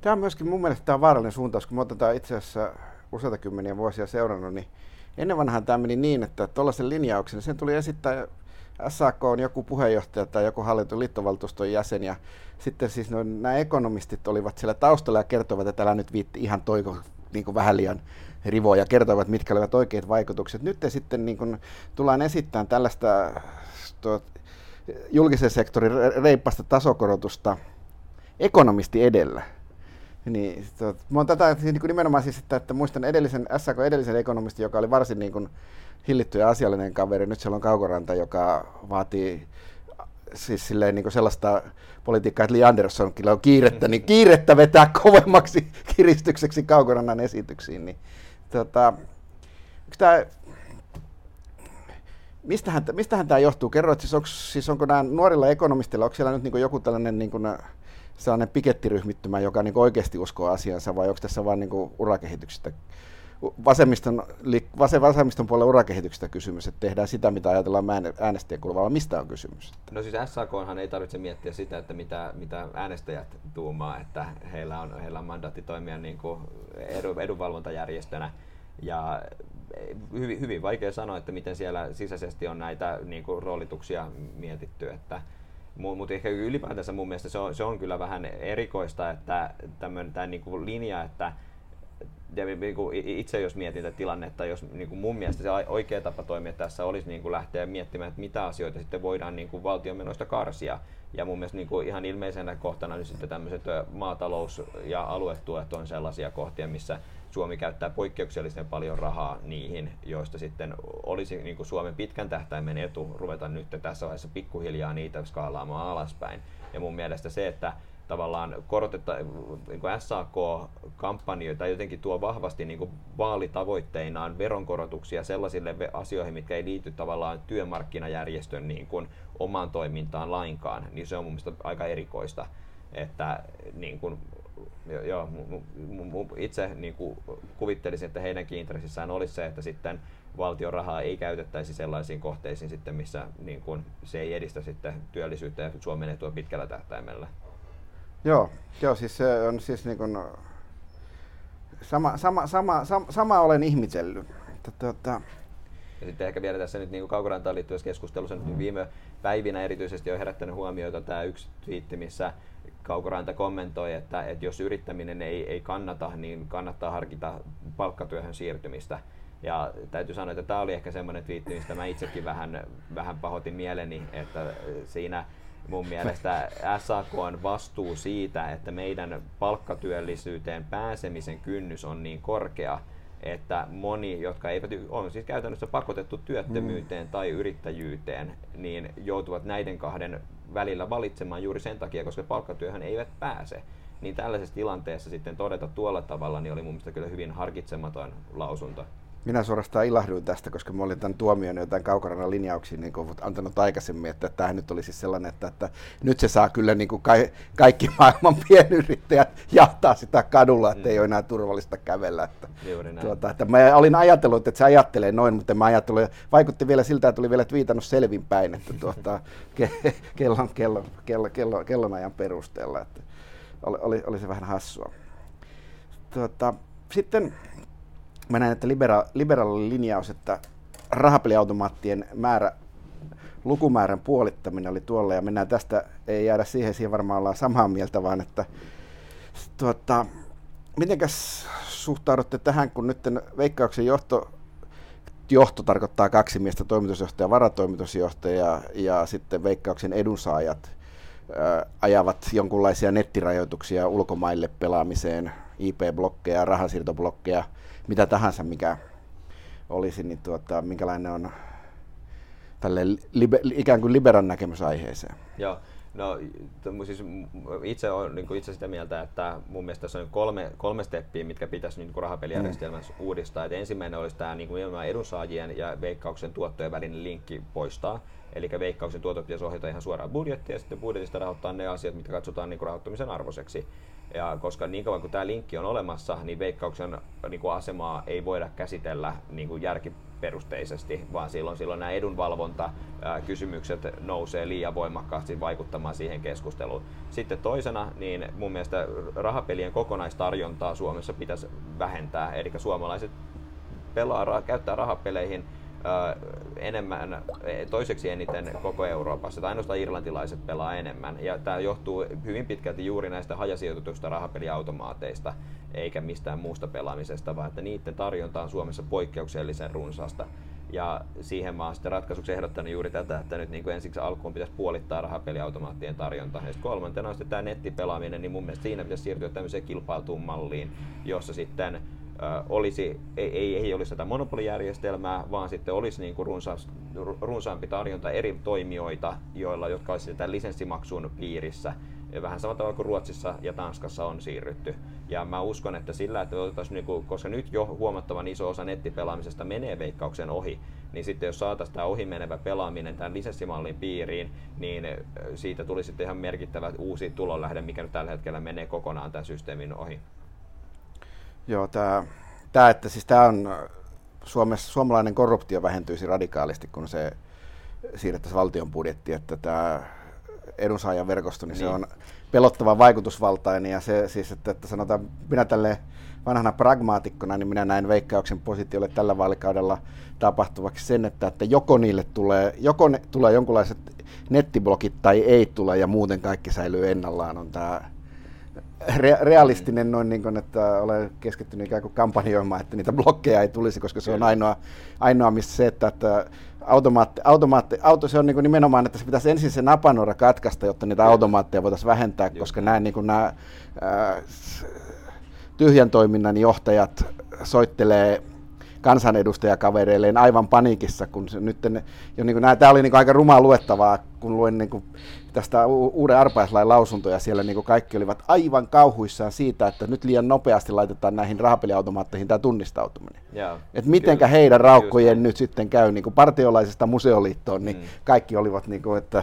Tämä on myöskin mun mielestä tämä vaarallinen suuntaus, kun me otetaan itse asiassa useita kymmeniä vuosia seurannut, niin ennen vanhaan tämä meni niin, että tuollaisen linjauksen sen tuli esittää SAK on joku puheenjohtaja tai joku hallitun liittovaltuuston jäsen ja sitten siis no, nämä ekonomistit olivat siellä taustalla ja kertovat, että älä nyt viitti ihan toiko niin kuin vähän liian rivoja, kertoivat, mitkä olivat oikeat vaikutukset. Nyt te sitten niin kuin, tullaan esittämään tällaista tuo, julkisen sektorin reippasta tasokorotusta ekonomisti edellä. Niin, tuot, mä tätä niin kuin nimenomaan siis, että, että muistan edellisen, SAK edellisen ekonomisti, joka oli varsin niin kuin, hillitty ja asiallinen kaveri. Nyt siellä on Kaukoranta, joka vaatii siis silleen niin kuin sellaista politiikkaa, että Li Anderssonkin on kiirettä, niin kiirettä vetää kovemmaksi kiristykseksi Kaukorannan esityksiin. Niin, tota, tämä, mistähän, mistähän tämä johtuu? Kerroit, siis, onko, siis onko nämä nuorilla ekonomisteilla, onko siellä nyt niin joku tällainen niin kuin, sellainen pikettiryhmittymä, joka niin oikeasti uskoo asiansa, vai onko tässä vain niin urakehityksestä vasemmiston, vasemmiston puolella urakehityksestä kysymys, että tehdään sitä, mitä ajatellaan äänestäjien kuuluvaa, mistä on kysymys?
No siis SAKhan ei tarvitse miettiä sitä, että mitä, mitä äänestäjät tuumaa, että heillä on, heillä on mandaatti toimia niin kuin edunvalvontajärjestönä, ja hyvin, hyvin vaikea sanoa, että miten siellä sisäisesti on näitä niin kuin, roolituksia mietitty, että mutta ehkä ylipäätänsä mun mielestä se on, se on kyllä vähän erikoista, että tämmöinen niin linja, että ja niin kuin itse jos mietin tätä tilannetta, jos niin kuin mun mielestä se oikea tapa toimia tässä olisi niin kuin lähteä miettimään, että mitä asioita sitten voidaan niin kuin valtion menoista karsia. Ja mun mielestä niin kuin ihan ilmeisenä kohtana nyt sitten tämmöiset maatalous- ja aluetuet on sellaisia kohtia, missä Suomi käyttää poikkeuksellisen paljon rahaa niihin, joista sitten olisi niin kuin Suomen pitkän tähtäimen etu ruveta nyt tässä vaiheessa pikkuhiljaa niitä skaalaamaan alaspäin. Ja mun mielestä se, että tavallaan korotetta, niin kuin SAK-kampanjoita jotenkin tuo vahvasti niin kuin vaalitavoitteinaan veronkorotuksia sellaisille asioihin, mitkä ei liity tavallaan työmarkkinajärjestön niin kuin omaan toimintaan lainkaan, niin se on mun mielestä aika erikoista. Että niin kuin, joo, itse niin kuin kuvittelisin, että heidänkin intressissään olisi se, että sitten valtion rahaa ei käytettäisi sellaisiin kohteisiin, sitten, missä niin kuin, se ei edistä sitten työllisyyttä ja Suomen etua pitkällä tähtäimellä.
Joo, joo siis se on siis niin kuin, sama, sama, sama, sama, sama olen ihmetellyt. Tota,
ja sitten ehkä vielä tässä nyt niin kaukorantaan liittyvässä keskustelussa niin viime päivinä erityisesti on herättänyt huomiota tämä yksi twiitti, missä Kaukoranta kommentoi, että, että jos yrittäminen ei, ei kannata, niin kannattaa harkita palkkatyöhön siirtymistä. Ja täytyy sanoa, että tämä oli ehkä semmoinen twiitti, mistä mä itsekin vähän, vähän pahoitin mieleni, että siinä mun mielestä SAK on vastuu siitä, että meidän palkkatyöllisyyteen pääsemisen kynnys on niin korkea, että moni, jotka eivät on siis käytännössä pakotettu työttömyyteen mm. tai yrittäjyyteen, niin joutuvat näiden kahden välillä valitsemaan juuri sen takia, koska palkkatyöhön eivät pääse. Niin tällaisessa tilanteessa sitten todeta tuolla tavalla, niin oli mun mielestä kyllä hyvin harkitsematon lausunto.
Minä suorastaan ilahduin tästä, koska mä olin tämän tuomion jotain kaukarana linjauksiin niin antanut aikaisemmin, että tämä nyt oli siis sellainen, että, että nyt se saa kyllä niin kuin ka- kaikki maailman pienyrittäjät jahtaa sitä kadulla, että mm. ei ole enää turvallista kävellä. Että, tuota, että mä olin ajatellut, että se ajattelee noin, mutta mä ajattelin, vaikutti vielä siltä, että oli vielä viitannut selvinpäin, että tuota, ke- kellon, kellon, kellon, kellon, kellonajan perusteella. Että oli, oli, oli se vähän hassua. Tuota, sitten mä näen, että libera- liberaali linjaus, että rahapeliautomaattien määrä, lukumäärän puolittaminen oli tuolla ja mennään tästä, ei jäädä siihen, siihen varmaan ollaan samaa mieltä, vaan että tuota, mitenkäs suhtaudutte tähän, kun nyt veikkauksen johto, johto tarkoittaa kaksi miestä, toimitusjohtaja, varatoimitusjohtaja ja, sitten veikkauksen edunsaajat ajavat jonkunlaisia nettirajoituksia ulkomaille pelaamiseen, IP-blokkeja, rahansiirtoblokkeja, mitä tahansa, mikä olisi, niin tuota, minkälainen on tälle libe, ikään kuin liberan näkemys aiheeseen.
Joo, no siis itse olen niin itse sitä mieltä, että mun mielestä tässä on kolme, kolme steppiä, mitkä pitäisi niin rahapelijärjestelmässä mm. uudistaa. Et ensimmäinen olisi tämä niin kuin edunsaajien ja veikkauksen tuottojen välinen linkki poistaa. Eli veikkauksen tuotot pitäisi ohjata ihan suoraan budjettiin ja sitten budjetista rahoittaa ne asiat, mitkä katsotaan niin rahoittamisen arvoiseksi. Ja koska niin kauan kuin tämä linkki on olemassa, niin veikkauksen niin kuin asemaa ei voida käsitellä niin kuin järkiperusteisesti, vaan silloin, silloin nämä edunvalvonta kysymykset nousee liian voimakkaasti vaikuttamaan siihen keskusteluun. Sitten toisena, niin mun mielestä rahapelien kokonaistarjontaa Suomessa pitäisi vähentää, eli suomalaiset pelaa, käyttää rahapeleihin enemmän, e, toiseksi eniten koko Euroopassa, tai ainoastaan irlantilaiset pelaa enemmän. Ja tämä johtuu hyvin pitkälti juuri näistä hajasijoitetuista rahapeliautomaateista, eikä mistään muusta pelaamisesta, vaan että niiden tarjonta on Suomessa poikkeuksellisen runsasta. Ja siihen mä oon sitten ratkaisuksi ehdottanut juuri tätä, että nyt niin kuin ensiksi alkuun pitäisi puolittaa rahapeliautomaattien tarjonta. Ja kolmantena on sitten tämä nettipelaaminen, niin mun mielestä siinä pitäisi siirtyä tämmöiseen kilpailtuun malliin, jossa sitten olisi, ei, ei, ei olisi tätä monopolijärjestelmää, vaan sitten olisi niin kuin runsaas, runsaampi tarjonta eri toimijoita, joilla, jotka olisivat tämän lisenssimaksun piirissä. Ja vähän samalla tavalla kuin Ruotsissa ja Tanskassa on siirrytty. Ja mä uskon, että sillä, että otettaisiin, niin kuin, koska nyt jo huomattavan iso osa nettipelaamisesta menee veikkauksen ohi, niin sitten jos saataisiin tämä ohimenevä pelaaminen tämän lisenssimallin piiriin, niin siitä tulisi sitten ihan merkittävä uusi tulonlähde, mikä nyt tällä hetkellä menee kokonaan tämän systeemin ohi.
Joo, tämä, tämä että siis tämä on Suomessa, suomalainen korruptio vähentyisi radikaalisti, kun se siirrettäisiin valtion budjetti, että tämä edunsaajan verkosto, niin, niin. se on pelottava vaikutusvaltainen ja se siis, että, että sanotaan, minä tälle vanhana pragmaatikkona, niin minä näen veikkauksen positiolle tällä vaalikaudella tapahtuvaksi sen, että, että joko niille tulee, joko ne, tulee jonkunlaiset nettiblokit tai ei tule ja muuten kaikki säilyy ennallaan, on tämä re- realistinen noin, niin kuin, että olen keskittynyt ikään kuin kampanjoimaan, että niitä blokkeja ei tulisi, koska se on ainoa, ainoa missä se, että, että automaatti, automaatti, auto, se on niin kuin nimenomaan, että se pitäisi ensin se napanuora katkaista, jotta niitä automaatteja voitaisiin vähentää, koska nämä, niin kuin nämä ää, tyhjän toiminnan johtajat soittelee kansanedustajakavereilleen aivan paniikissa, kun se nyt jo niin kuin, tämä oli niin kuin aika rumaa luettavaa, kun luin niin kuin tästä uuden arpaislain lausuntoja, siellä niin kuin kaikki olivat aivan kauhuissaan siitä, että nyt liian nopeasti laitetaan näihin rahapeliautomaatteihin tämä tunnistautuminen. Yeah. että mitenkä kyllä, heidän raukkojen nyt sitten käy niin kuin partiolaisesta museoliittoon, niin mm. kaikki olivat niin kuin, että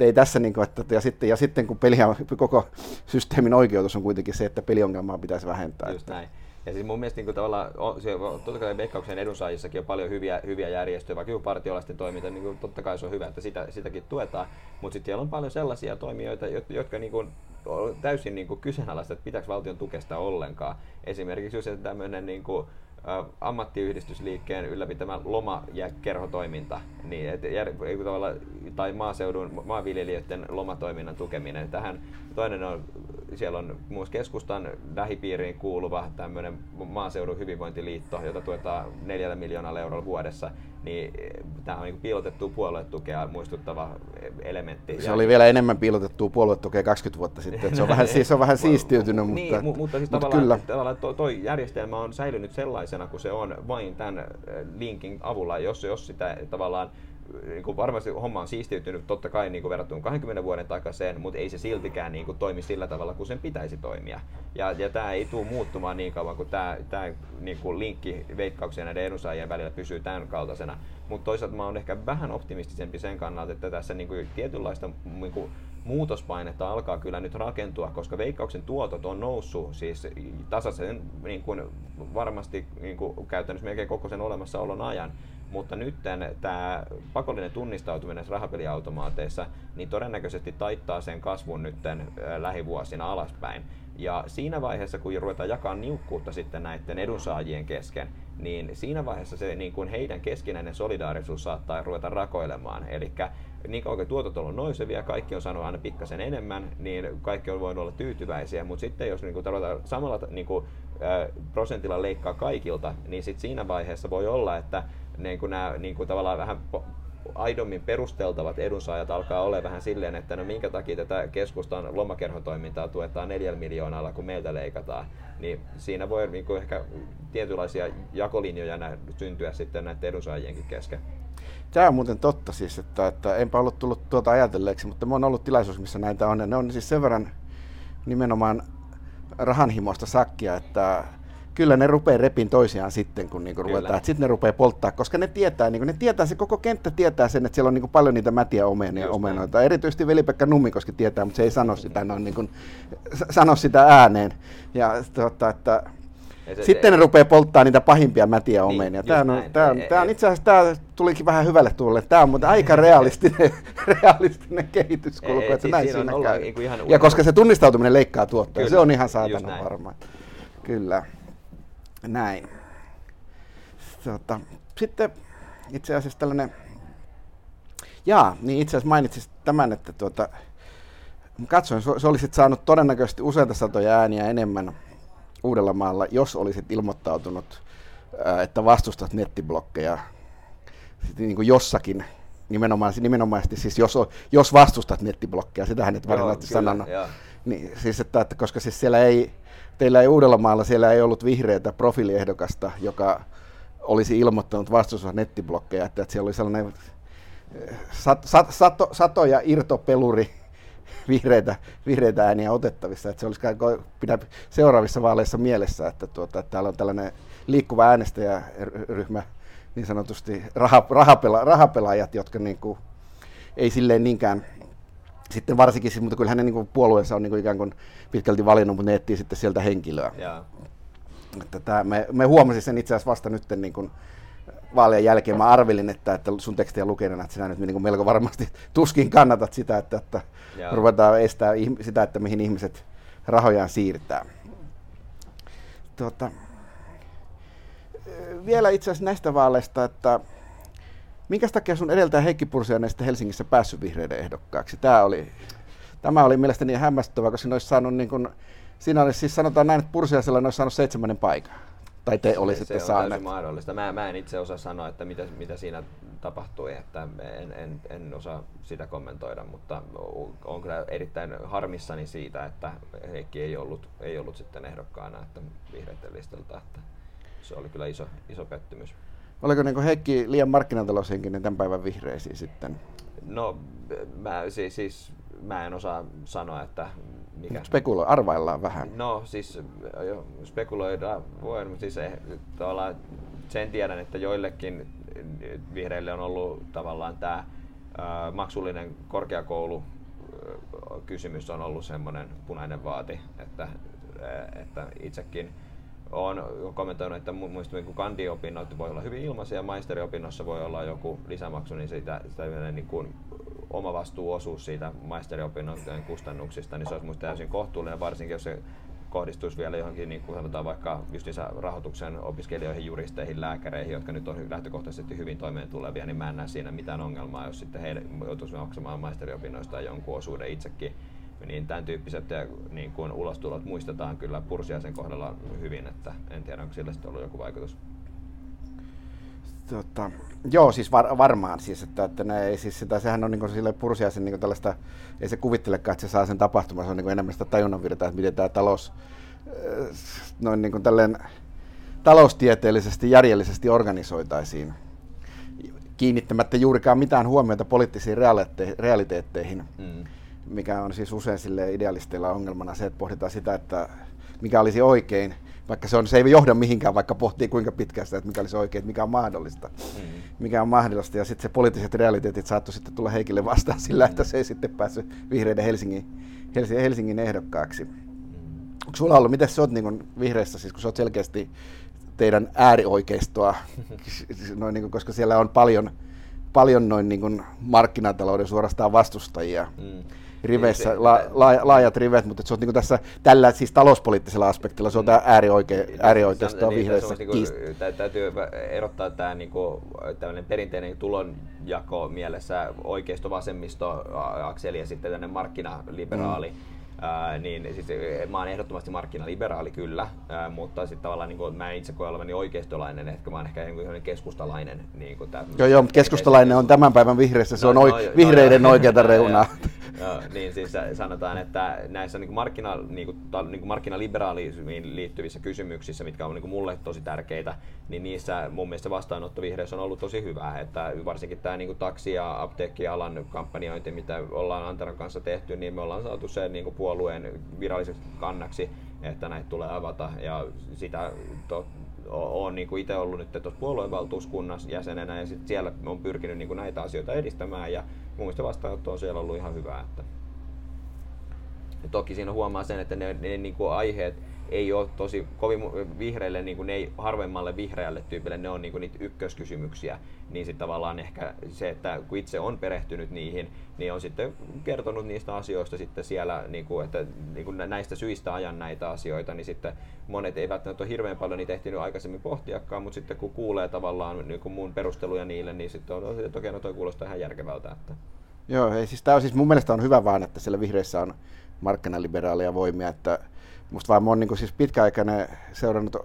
ei tässä, niin kuin, että, ja, sitten, ja sitten kun peli, koko systeemin oikeutus on kuitenkin se, että peliongelmaa pitäisi vähentää.
Just näin. Ja siis mun mielestä niin tavallaan, on, se, totta kai Veikkauksen edunsaajissakin on paljon hyviä, hyviä järjestöjä, vaikka joku partiolaisten toiminta, niin kuin, totta kai se on hyvä, että sitä, sitäkin tuetaan. Mutta sitten siellä on paljon sellaisia toimijoita, jotka niin kuin, on täysin niin kuin, kyseenalaista, että pitääkö valtion tukesta ollenkaan. Esimerkiksi jos tämmöinen niin kuin, ammattiyhdistysliikkeen ylläpitämä loma- ja kerhotoiminta niin, et, tai maaseudun maanviljelijöiden lomatoiminnan tukeminen. Tähän toinen on, siellä on myös keskustan lähipiiriin kuuluva tämmöinen maaseudun hyvinvointiliitto, jota tuetaan neljällä miljoonalla eurolla vuodessa niin tämä on niin piilotettua puoluetukea muistuttava elementti.
Se oli vielä enemmän piilotettua puoluetukea 20 vuotta sitten, se on vähän, siis on vähän siistiytynyt.
Niin, mutta,
mutta,
mutta, siis mutta tavallaan, kyllä. tavallaan tuo, tuo järjestelmä on säilynyt sellaisena kuin se on vain tämän linkin avulla, jos, jos sitä tavallaan niin kuin varmasti homma on siistiytynyt totta kai niin kuin verrattuna 20 vuoden takaiseen, mutta ei se siltikään niin kuin toimi sillä tavalla kuin sen pitäisi toimia. Ja, ja tämä ei tule muuttumaan niin kauan kuin tämä, tämä niin kuin linkki veikkauksia näiden edunsaajien välillä pysyy tämän kaltaisena. Mutta toisaalta mä oon ehkä vähän optimistisempi sen kannalta, että tässä niin kuin tietynlaista niin kuin muutospainetta alkaa kyllä nyt rakentua, koska veikkauksen tuotot on noussut siis tasaisen niin kuin varmasti niin kuin käytännössä melkein koko sen olemassaolon ajan mutta nyt tämä pakollinen tunnistautuminen rahapeliautomaateissa niin todennäköisesti taittaa sen kasvun nyt lähivuosina alaspäin. Ja siinä vaiheessa, kun ruvetaan jakaa niukkuutta sitten näiden edunsaajien kesken, niin siinä vaiheessa se niin kuin heidän keskinäinen solidaarisuus saattaa ruveta rakoilemaan. Eli niin kauan kuin tuotot on ollut nousevia, kaikki on saanut aina pikkasen enemmän, niin kaikki on voinut olla tyytyväisiä, mutta sitten jos niin kuin, samalla niin kuin, prosentilla leikkaa kaikilta, niin sitten siinä vaiheessa voi olla, että niin nämä niin kuin tavallaan vähän aidommin perusteltavat edunsaajat alkaa olla vähän silleen, että no minkä takia tätä keskustan lomakerhotoimintaa tuetaan neljällä miljoonalla, kun meiltä leikataan. Niin siinä voi niin kuin ehkä tietynlaisia jakolinjoja syntyä sitten näiden edunsaajienkin kesken.
Tämä on muuten totta siis, että, että enpä ollut tullut tuota ajatelleeksi, mutta on ollut tilaisuus, missä näitä on. Ja ne on siis sen verran nimenomaan rahanhimoista sakkia, että kyllä ne rupeaa repin toisiaan sitten, kun niinku ruvetaan. Sitten ne rupeaa polttaa, koska ne tietää, niinku, ne tietää, se koko kenttä tietää sen, että siellä on niinku paljon niitä mätiä omenia, Just omenoita. Näin. Erityisesti Veli-Pekka Nummikoski tietää, mutta se ei sano sitä, no, niinku, sano sitä ääneen. Ja, tota, että, se, sitten ne rupeaa polttaa niitä pahimpia mätiä niin, omenia. Tämä on, tämä on, tämä on itse asiassa, tämä tulikin vähän hyvälle tuulle. Tämä on mutta aika realistinen, realistinen kehityskulku, että siis näin siinä käy. Niin ihan ja koska se tunnistautuminen leikkaa tuottoja, se on ihan saatana varma. Kyllä. Näin. Tota, sitten itse asiassa tällainen, jaa, niin itse asiassa mainitsin tämän, että tuota, katsoin, se olisit saanut todennäköisesti useita satoja ääniä enemmän Uudellamaalla, jos olisit ilmoittautunut, että vastustat nettiblokkeja niin kuin jossakin nimenomaan, nimenomaisesti siis jos, jos vastustat nettiblokkeja, sitähän nyt varsinaisesti sanonut. Niin, siis että, että, koska siis siellä ei, teillä ei Uudellamaalla, siellä ei ollut vihreätä profiiliehdokasta, joka olisi ilmoittanut vastustus nettiblokkeja, että, että siellä oli sellainen sat, sat, sato, satoja irtopeluri vihreitä, vihreitä ääniä otettavissa. Että se olisi pidä seuraavissa vaaleissa mielessä, että, tuota, että täällä on tällainen liikkuva äänestäjäryhmä, niin sanotusti raha, rahapela, rahapelaajat, jotka niin kuin, ei silleen niinkään sitten varsinkin, siis, mutta kyllä hänen niin puolueensa on niin kuin ikään kuin pitkälti valinnut, mutta ne etsii sitten sieltä henkilöä. Yeah. Että tämä, me, me huomasin sen itse asiassa vasta nyt niin kuin vaalien jälkeen. Mä arvelin, että, että sun tekstiä lukeneena, että sinä nyt niin melko varmasti tuskin kannatat sitä, että, että ruvetaan estää sitä, että mihin ihmiset rahojaan siirtää. Tuota, vielä itse asiassa näistä vaaleista, että Minkä takia sun edeltäjä Heikki Pursiainen sitten Helsingissä päässyt vihreiden ehdokkaaksi? Tämä oli, tämä oli mielestäni hämmästyttävää, koska olisi saanut niin kuin, siinä olisi siis sanotaan näin, että Pursiaisella olisi saanut seitsemännen paikan. Tai te olisitte
se, se on mahdollista. Mä, mä en itse osaa sanoa, että mitä, mitä siinä tapahtui, että en, en, en osaa sitä kommentoida, mutta on kyllä erittäin harmissani siitä, että Heikki ei ollut, ei ollut sitten ehdokkaana että vihreiden listalta. Että se oli kyllä iso, iso pettymys.
Oliko niin Heikki liian markkinataloushenkinen tämän päivän vihreisiin sitten?
No, mä, siis, siis, mä en osaa sanoa, että mikä...
Spekuloi, arvaillaan vähän.
No siis jo, spekuloida voi, mutta siis eh, sen tiedän, että joillekin vihreille on ollut tavallaan tämä maksullinen korkeakoulu kysymys on ollut semmoinen punainen vaati, että, että itsekin on kommentoinut, että muista niin kandiopinnot voi olla hyvin ilmaisia ja maisteriopinnossa voi olla joku lisämaksu, niin sitä, sitä niin kuin oma vastuuosuus siitä maisteriopinnon kustannuksista, niin se olisi minusta täysin kohtuullinen, varsinkin jos se kohdistuisi vielä johonkin, niin kuin sanotaan vaikka just rahoituksen opiskelijoihin, juristeihin, lääkäreihin, jotka nyt on lähtökohtaisesti hyvin toimeen tulevia, niin mä en näe siinä mitään ongelmaa, jos sitten he joutuisivat maksamaan maisteriopinnoista jonkun osuuden itsekin. Niin tämän tyyppiset niin kuin ulostulot muistetaan kyllä Pursiaisen kohdalla hyvin, että en tiedä, onko sillä sitten ollut joku vaikutus.
Tota, joo, siis var, varmaan. Siis, että, että ne, siis sitä, sehän on niin sille pursiaisen niin tällaista, ei se kuvittelekaan, että se saa sen tapahtumaan, se on niin enemmän sitä tajunnanvirtaa, että miten tämä talous äh, noin niin tälleen, taloustieteellisesti, järjellisesti organisoitaisiin kiinnittämättä juurikaan mitään huomiota poliittisiin realiteetteihin, mm. mikä on siis usein sille idealisteilla ongelmana se, että pohditaan sitä, että mikä olisi oikein, vaikka se, on, se ei johda mihinkään, vaikka pohtii kuinka pitkään sitä, että mikä olisi oikein, mikä on mahdollista. Mm. Mikä on mahdollista. Ja sitten se poliittiset realiteetit saattoi sitten tulla Heikille vastaan sillä, että se ei sitten päässyt vihreiden Helsingin, Helsingin, Helsingin ehdokkaaksi. Mm. Onko sulla ollut, miten sä oot niin vihreissä, siis kun sä oot selkeästi teidän äärioikeistoa, noin niin kuin, koska siellä on paljon, paljon noin niin kuin markkinatalouden suorastaan vastustajia. Mm riveissä, niin, la, la, laajat rivet, mutta se on niin tässä tällä siis talouspoliittisella aspektilla, se on tämä äärioike, niin, äärioikeisto niin, vihreissä. Niin,
niin, täytyy erottaa tämä niin kuin, perinteinen tulonjako mielessä oikeisto-vasemmisto-akseli ja sitten tänne markkinaliberaali. Mm Ää, niin siis mä oon ehdottomasti markkinaliberaali kyllä, ää, mutta sitten tavallaan niin kuin, mä itse koen olevani oikeistolainen, ehkä mä oon ehkä niin keskustalainen. Niin kuin
joo, joo, mutta keskustalainen on tämän päivän vihreissä, se no, on no, oi, vihreiden no, oikeata reunaa.
Joo, niin siis sanotaan, että näissä niin markkina, niin kuin, niin kuin markkinaliberalismiin liittyvissä kysymyksissä, mitkä on niin kuin mulle tosi tärkeitä, niin niissä mun mielestä vastaanotto vihreissä on ollut tosi hyvää. Että varsinkin tämä niin kuin taksi- ja apteekkialan kampanjointi, mitä ollaan Antaran kanssa tehty, niin me ollaan saatu se niin kuin puolueen viralliseksi kannaksi, että näitä tulee avata. Ja sitä to, olen niin kuin itse ollut nyt tuossa puoluevaltuuskunnassa jäsenenä ja sit siellä on pyrkinyt niin kuin näitä asioita edistämään ja mun mielestä vastaanotto on siellä ollut ihan hyvää. Että. Ja toki siinä huomaa sen, että ne, ne niin kuin aiheet, ei ole tosi kovin vihreille, niin kuin ne ei harvemmalle vihreälle tyypille, ne on niin kuin niitä ykköskysymyksiä, niin sitten tavallaan ehkä se, että kun itse on perehtynyt niihin, niin on sitten kertonut niistä asioista sitten siellä, niin kuin, että niin kuin näistä syistä ajan näitä asioita, niin sitten monet eivät välttämättä ole hirveän paljon niitä ehtinyt aikaisemmin pohtiakaan, mutta sitten kun kuulee tavallaan niin kuin mun perusteluja niille, niin sitten on, että okei, no toi kuulostaa ihan järkevältä. Että.
Joo, ei, siis, tää on, siis mun mielestä on hyvä vaan, että siellä vihreissä on markkinaliberaalia voimia, että musta vaan mä oon niin siis pitkäaikainen seurannut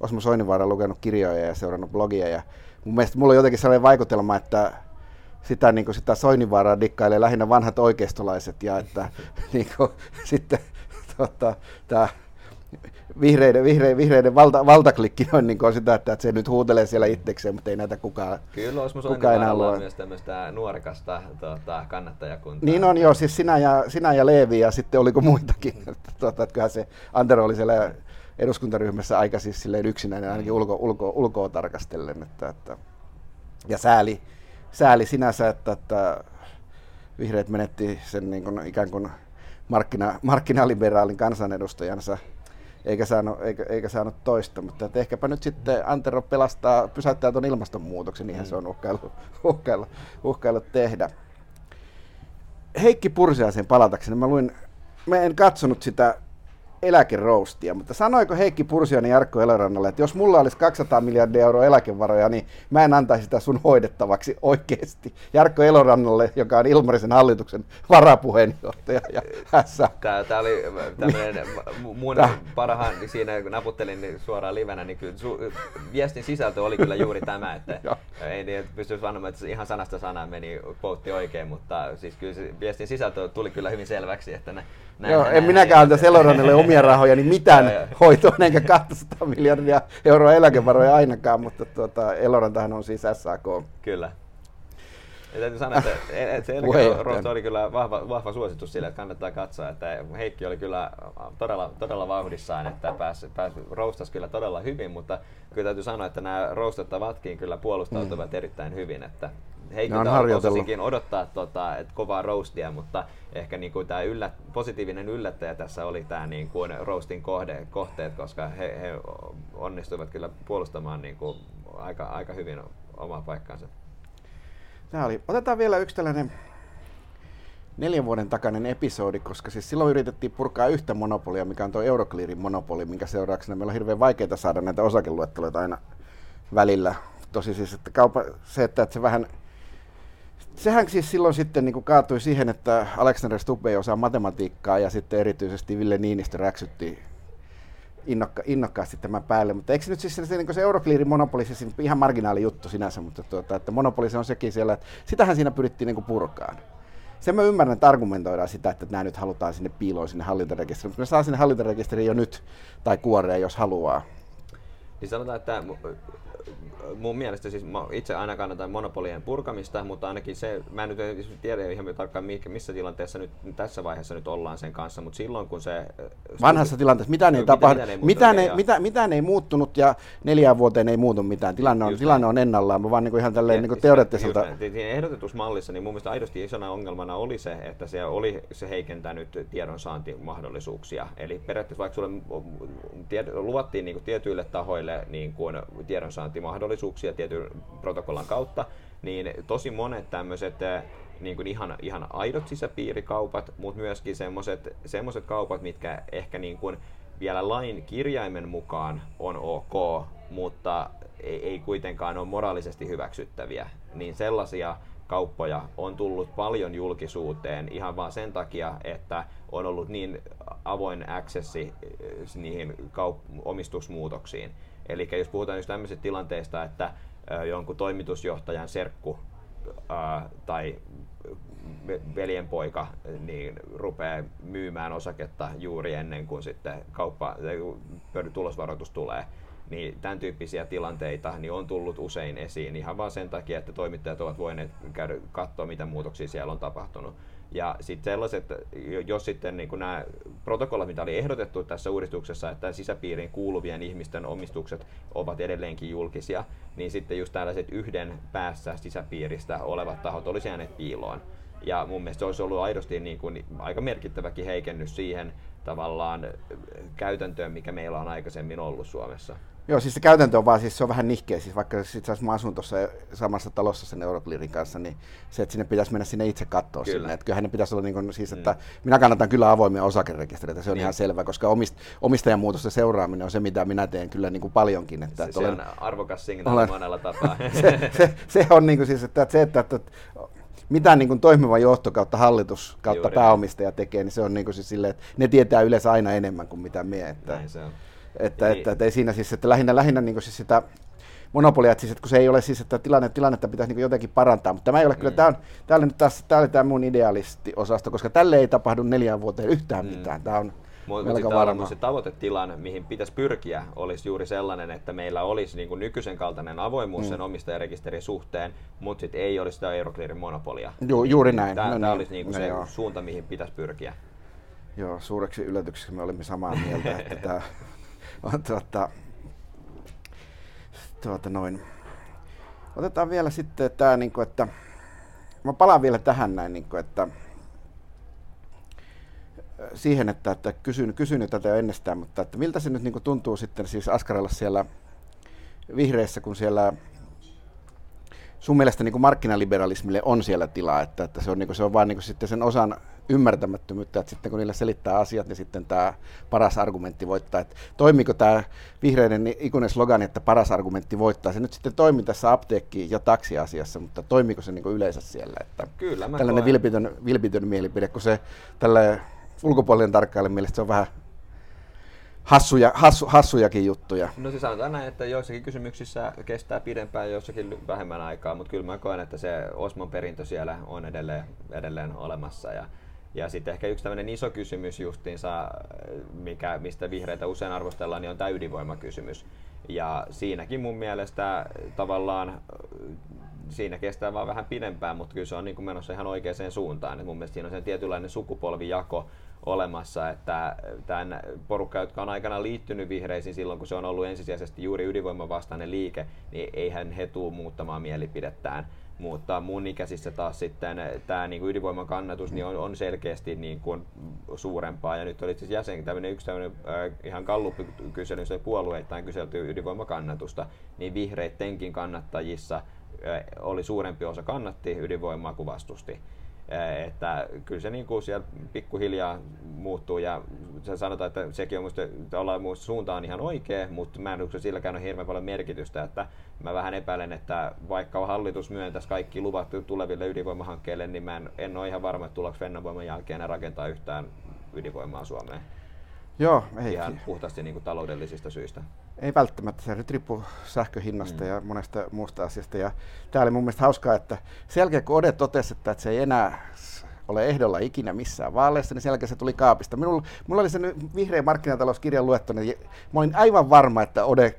Osmo Soininvaara lukenut kirjoja ja seurannut blogia ja mun mielestä mulla on jotenkin sellainen vaikutelma, että sitä, niin kuin sitä Soininvaaraa dikkailee lähinnä vanhat oikeistolaiset ja että niin kuin, sitten tota, tämä vihreiden, vihreiden, vihreiden valta, valtaklikki on, niin on sitä, että, että se nyt huutelee siellä itsekseen, mutta ei näitä kukaan
Kyllä, olisi kukaan enää luo. myös tämmöistä nuorekasta tuota, kannattajakuntaa.
Niin on joo, siis sinä ja, sinä ja Leevi ja sitten oliko muitakin. tuota, että kyllähän se Antero oli siellä eduskuntaryhmässä aika siis silleen yksinäinen ainakin ulko, ulko, ulkoa tarkastellen. Että, että, ja sääli, sääli sinänsä, että, että vihreät menetti sen niin kuin, ikään kuin markkina, markkinaliberaalin kansanedustajansa eikä saanut, eikä, eikä saanut toista, mutta että ehkäpä nyt sitten Antero pelastaa, pysäyttää tuon ilmastonmuutoksen, niin mm. se on uhkailu, uhkailu, uhkailu tehdä. Heikki Pursiaisen palatakseni, mä luin, mä en katsonut sitä eläkeroustia, mutta sanoiko Heikki Pursiainen ja Jarkko Elorannalle, että jos mulla olisi 200 miljardia euroa eläkevaroja, niin mä en antaisi sitä sun hoidettavaksi oikeasti. Jarkko Elorannalle, joka on Ilmarisen hallituksen varapuheenjohtaja ja hässä.
Tämä, tämä oli tämmöinen mun parhaan, niin siinä kun naputtelin niin suoraan livenä, niin kyllä su, viestin sisältö oli kyllä juuri tämä, että ei niin, pysty sanomaan, että ihan sanasta sanaan meni quote oikein, mutta siis kyllä se viestin sisältö tuli kyllä hyvin selväksi, että ne,
näin, Joo, näin, en minäkään antaisi Elorannille omia rahoja, niin mitään hoitoon enkä 200 miljardia euroa eläkevaroja ainakaan, mutta tuota, Elorantahan on siis SAK.
Kyllä. Ja täytyy sanoa, että, että se eläkeroosta oli kyllä vahva, vahva suositus sille, että kannattaa katsoa. Että Heikki oli kyllä todella, todella vauhdissaan, että pääsi, pääsi roustas kyllä todella hyvin, mutta kyllä täytyy sanoa, että nämä roustattavatkin kyllä puolustautuvat mm. erittäin hyvin. Että Heikiltä osasikin odottaa tota, et kovaa roastia, mutta ehkä niin kuin tämä yllät, positiivinen yllättäjä tässä oli tämä niin kuin roastin kohde, kohteet, koska he, he onnistuivat kyllä puolustamaan niin kuin aika, aika hyvin omaa paikkaansa.
Tämä oli. Otetaan vielä yksi tällainen neljän vuoden takainen episodi, koska siis silloin yritettiin purkaa yhtä monopolia, mikä on tuo Euroclearin monopoli, minkä seurauksena meillä on hirveän vaikeaa saada näitä osakeluetteloita aina välillä. Tosi siis, että kaupa, se, että, että se vähän sehän siis silloin sitten niin kaatui siihen, että Alexander Stubb ei osaa matematiikkaa ja sitten erityisesti Ville Niinistö räksytti innokka, innokkaasti tämän päälle. Mutta eikö nyt siis se, niin se Euroclearin monopoli, se ihan marginaali juttu sinänsä, mutta tuota, että monopoli se on sekin siellä, että sitähän siinä pyrittiin niin purkaan. Sen mä ymmärrän, että argumentoidaan sitä, että nämä nyt halutaan sinne piiloon sinne hallintarekisteriin, mutta ne saa sinne hallintarekisteriin jo nyt tai kuoreen, jos haluaa.
Niin sanotaan, että mun mielestä siis mä itse aina kannatan monopolien purkamista, mutta ainakin se, mä en nyt tiedä ihan tarkkaan missä tilanteessa nyt tässä vaiheessa nyt ollaan sen kanssa, mutta silloin kun se...
Vanhassa tilanteessa mitään ei tapahdu, mitään, mitään, ei, mitä, mitään ei muuttunut ja neljään vuoteen ei muutu mitään, tilanne on, tilanne on ennallaan, vaan niin kuin ihan tälleen niin teoreettiselta...
ehdotetussa mallissa niin mun mielestä aidosti isona ongelmana oli se, että se oli se heikentänyt tiedonsaantimahdollisuuksia, eli periaatteessa vaikka sulle luvattiin niin kuin tietyille tahoille niin kuin tiedonsaantimahdollisuuksia, mahdollisuuksia tietyn protokollan kautta, niin tosi monet tämmöiset eh, niin kuin ihan, ihan aidot sisäpiirikaupat, mutta myöskin semmoiset kaupat, mitkä ehkä niin kuin vielä lain kirjaimen mukaan on ok, mutta ei, ei kuitenkaan ole moraalisesti hyväksyttäviä, niin sellaisia kauppoja on tullut paljon julkisuuteen ihan vain sen takia, että on ollut niin avoin accessi eh, niihin kaup- omistusmuutoksiin. Eli jos puhutaan just tämmöisistä tilanteista, että jonkun toimitusjohtajan serkku ää, tai veljenpoika niin rupeaa myymään osaketta juuri ennen kuin sitten kauppa, tulosvaroitus tulee, niin tämän tyyppisiä tilanteita niin on tullut usein esiin ihan vain sen takia, että toimittajat ovat voineet käydä katsoa, mitä muutoksia siellä on tapahtunut. Ja sitten sellaiset, jos sitten niin nämä protokollat, mitä oli ehdotettu tässä uudistuksessa, että sisäpiiriin kuuluvien ihmisten omistukset ovat edelleenkin julkisia, niin sitten just tällaiset yhden päässä sisäpiiristä olevat tahot olisi jääneet piiloon. Ja mun mielestä se olisi ollut aidosti niin kuin aika merkittäväkin heikennys siihen tavallaan käytäntöön, mikä meillä on aikaisemmin ollut Suomessa.
Joo, siis se käytäntö on vaan, siis se on vähän nihkeä, siis vaikka sit siis mä asun tuossa samassa talossa sen Euroclearin kanssa, niin se, että sinne pitäisi mennä sinne itse katsoa kyllä. sinne, että kyllähän ne pitäisi olla niin kuin, siis, että mm. minä kannatan kyllä avoimia osakerekistereitä, se on niin. ihan selvä, koska omist, omistajan muutosten seuraaminen on se, mitä minä teen kyllä niin kuin paljonkin. Että,
se, että se olen, on arvokas signaali olen, monella tapaa.
se, se, se, on niin kuin siis, että, että se, että, että mitä niin kuin toimiva johto kautta hallitus kautta Juuri pääomistaja tekee, niin se on niin kuin siis silleen, että ne tietää yleensä aina enemmän kuin mitä me. Että, Näin se on. Että, niin. että, että, ei siinä siis, että lähinnä, lähinnä niin siis sitä monopolia, että, siis, että kun se ei ole siis, että tilanne, tilannetta pitäisi niin jotenkin parantaa, mutta tämä ei ole mm. kyllä, tämä, on, tämä oli nyt taas, tämä oli tämä mun idealisti-osasto, koska tälle ei tapahdu neljään vuoteen yhtään mm. mitään, tämä on mutta melko varma.
Se tavoitetilanne, mihin pitäisi pyrkiä, olisi juuri sellainen, että meillä olisi niin kuin nykyisen kaltainen avoimuus mm. sen omistajarekisterin suhteen, mutta sitten ei olisi sitä Euroclearin monopolia.
Ju, juuri näin.
Tämä, no tämä niin. olisi niin kuin no se joo. suunta, mihin pitäisi pyrkiä.
Joo, suureksi yllätykseksi me olimme samaa mieltä, että tämä on tuota, tuota noin. Otetaan vielä sitten tämä, niin kuin, että mä palaan vielä tähän näin, niin kuin, että siihen, että, että kysyn, kysyn tätä jo ennestään, mutta että miltä se nyt niin kuin tuntuu sitten siis askarella siellä vihreissä, kun siellä sun mielestä niin kuin markkinaliberalismille on siellä tilaa, että, että se on, niin kuin, se on vain niin kuin sitten sen osan ymmärtämättömyyttä, että sitten kun niille selittää asiat, niin sitten tämä paras argumentti voittaa. Että toimiko tämä vihreiden ikuinen slogan, että paras argumentti voittaa? Se nyt sitten toimii tässä apteekki- ja taksiasiassa, mutta toimiko se niin kuin yleensä siellä? Että
Kyllä, mä
tällainen koen... vilpitön, vilpitön mielipide, kun se tällä ulkopuolinen tarkkailijan mielestä se on vähän hassuja, hassu, hassujakin juttuja.
No siis sanotaan näin, että joissakin kysymyksissä kestää pidempään, joissakin vähemmän aikaa, mutta kyllä mä koen, että se Osmon perintö siellä on edelleen, edelleen olemassa. Ja, ja sitten ehkä yksi tämmöinen iso kysymys justiinsa, mikä, mistä vihreitä usein arvostellaan, niin on tämä ydinvoimakysymys. Ja siinäkin mun mielestä tavallaan siinä kestää vaan vähän pidempään, mutta kyllä se on niin kuin menossa ihan oikeaan suuntaan. Et mun mielestä siinä on sen tietynlainen sukupolvijako, olemassa, että tämän porukka, jotka on aikana liittynyt vihreisiin silloin, kun se on ollut ensisijaisesti juuri ydinvoimavastainen liike, niin eihän he tule muuttamaan mielipidettään mutta mun ikäisissä taas sitten tämä niin kuin ydinvoiman kannatus niin on, on selkeästi niin kuin suurempaa. Ja nyt oli siis jäsen, tämmöinen yksi tämmöinen äh, ihan Gallup-kysely, se puolueittain kyselty ydinvoimakannatusta, niin vihreittenkin kannattajissa äh, oli suurempi osa kannatti ydinvoimaa kuin vastusti. Eh, että kyllä se niin kuin siellä pikkuhiljaa muuttuu ja se sanotaan, että sekin on musta, ollaan muista suuntaan ihan oikea, mutta mä en usko silläkään on hirveän paljon merkitystä, että mä vähän epäilen, että vaikka hallitus myöntäisi kaikki luvat tuleville ydinvoimahankkeille, niin mä en, en ole ihan varma, että tuleeko Fennovoiman jälkeen rakentaa yhtään ydinvoimaa Suomeen.
Joo, ei.
Ihan puhtaasti niin kuin taloudellisista syistä.
Ei välttämättä, se nyt riippuu sähköhinnasta mm. ja monesta muusta asiasta. Ja tämä oli mun mielestä hauskaa, että sen jälkeen kun Ode totesi, että se ei enää ole ehdolla ikinä missään vaaleissa, niin sen jälkeen se tuli kaapista. Minulla, mulla oli se vihreä markkinatalouskirjan luettuna, niin mä olin aivan varma, että Ode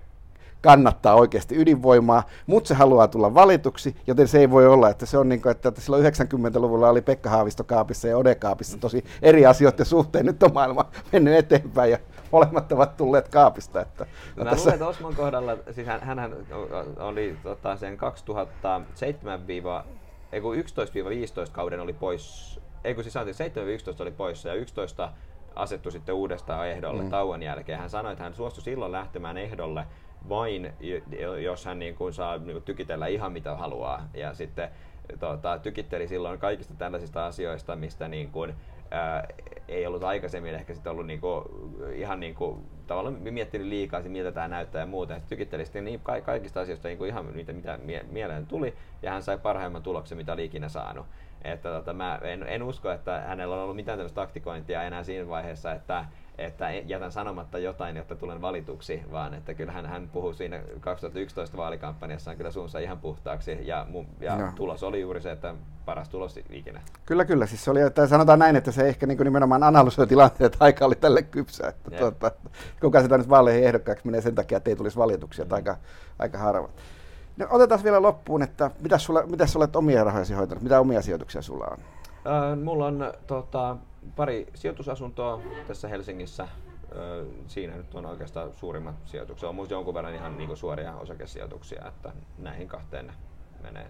kannattaa oikeasti ydinvoimaa, mutta se haluaa tulla valituksi, joten se ei voi olla, että se on niin kuin, että silloin 90-luvulla oli Pekka Haavisto kaapissa ja Ode kaapissa tosi eri asioiden suhteen. Nyt on maailma mennyt eteenpäin ja molemmat ovat tulleet kaapista. Että,
Mä tässä... luulen, että Osman kohdalla, siis hän, hän oli tota, sen 2007 ei 11-15 kauden oli pois, ei kun siis 7-11 oli poissa ja 11 asettu sitten uudestaan ehdolle mm. tauon jälkeen. Hän sanoi, että hän suostui silloin lähtemään ehdolle vain, jos hän niin kuin saa niin kuin tykitellä ihan mitä haluaa. Ja sitten tota, tykitteli silloin kaikista tällaisista asioista, mistä niin kuin, ää, ei ollut aikaisemmin ehkä sitten ollut niin kuin, ihan niin kuin, tavallaan miettinyt liikaa, miltä tämä näyttää ja muuta. Ja tykitteli sitten niin ka- kaikista asioista niin kuin ihan mitä, mitä mie- mieleen tuli, ja hän sai parhaimman tuloksen, mitä oli ikinä saanut. Että tota, mä en, en usko, että hänellä on ollut mitään tämmöistä taktikointia enää siinä vaiheessa, että että jätän sanomatta jotain, jotta tulen valituksi, vaan että kyllähän hän puhuu siinä 2011 vaalikampanjassaan kyllä suunsa ihan puhtaaksi ja, ja no. tulos oli juuri se, että paras tulos ikinä.
Kyllä, kyllä. Siis se oli, että sanotaan näin, että se ehkä niin nimenomaan analysoi tilanteen, että aika oli tälle kypsä. Että tuota, kuka sitä nyt vaaleihin ehdokkaaksi menee sen takia, että ei tulisi valituksia, mm. aika, aika harva. No, otetaan vielä loppuun, että mitä sulla, mitä sulla olet omia rahojasi hoitanut? Mitä omia sijoituksia sulla on?
Äh, mulla on tota, pari sijoitusasuntoa tässä Helsingissä. Siinä nyt on oikeastaan suurimmat sijoitukset. On myös jonkun verran ihan niinku suoria osakesijoituksia, että näihin kahteen ne menee.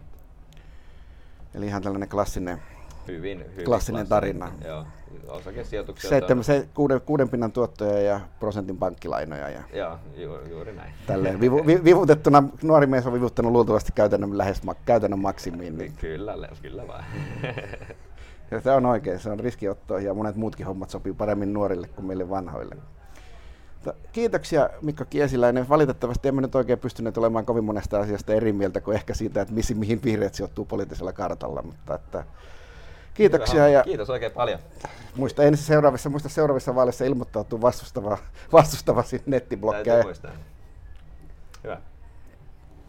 Eli ihan tällainen klassinen,
hyvin, hyvin
klassinen tarina.
Joo, osakesijoituksia.
Se, se kuuden, kuuden pinnan tuottoja ja prosentin pankkilainoja. Ja
Joo, ju, juuri näin.
Tälleen vivu, vi, vivutettuna, nuori mies on vivuttanut luultavasti käytännön, lähes käytännön maksimiin. Niin.
Kyllä, kyllä vaan.
Ja se on oikein, se on riskiotto ja monet muutkin hommat sopii paremmin nuorille kuin meille vanhoille. Kiitoksia Mikko Kiesiläinen. Valitettavasti emme nyt oikein pystyneet olemaan kovin monesta asiasta eri mieltä kuin ehkä siitä, että missä, mihin vihreät sijoittuu poliittisella kartalla. Mutta että kiitoksia. Ja
Kiitos oikein paljon.
Muista ensi seuraavissa, muista seuraavissa vaaleissa ilmoittautuu vastustava, vastustava nettiblokkeja.
Hyvä.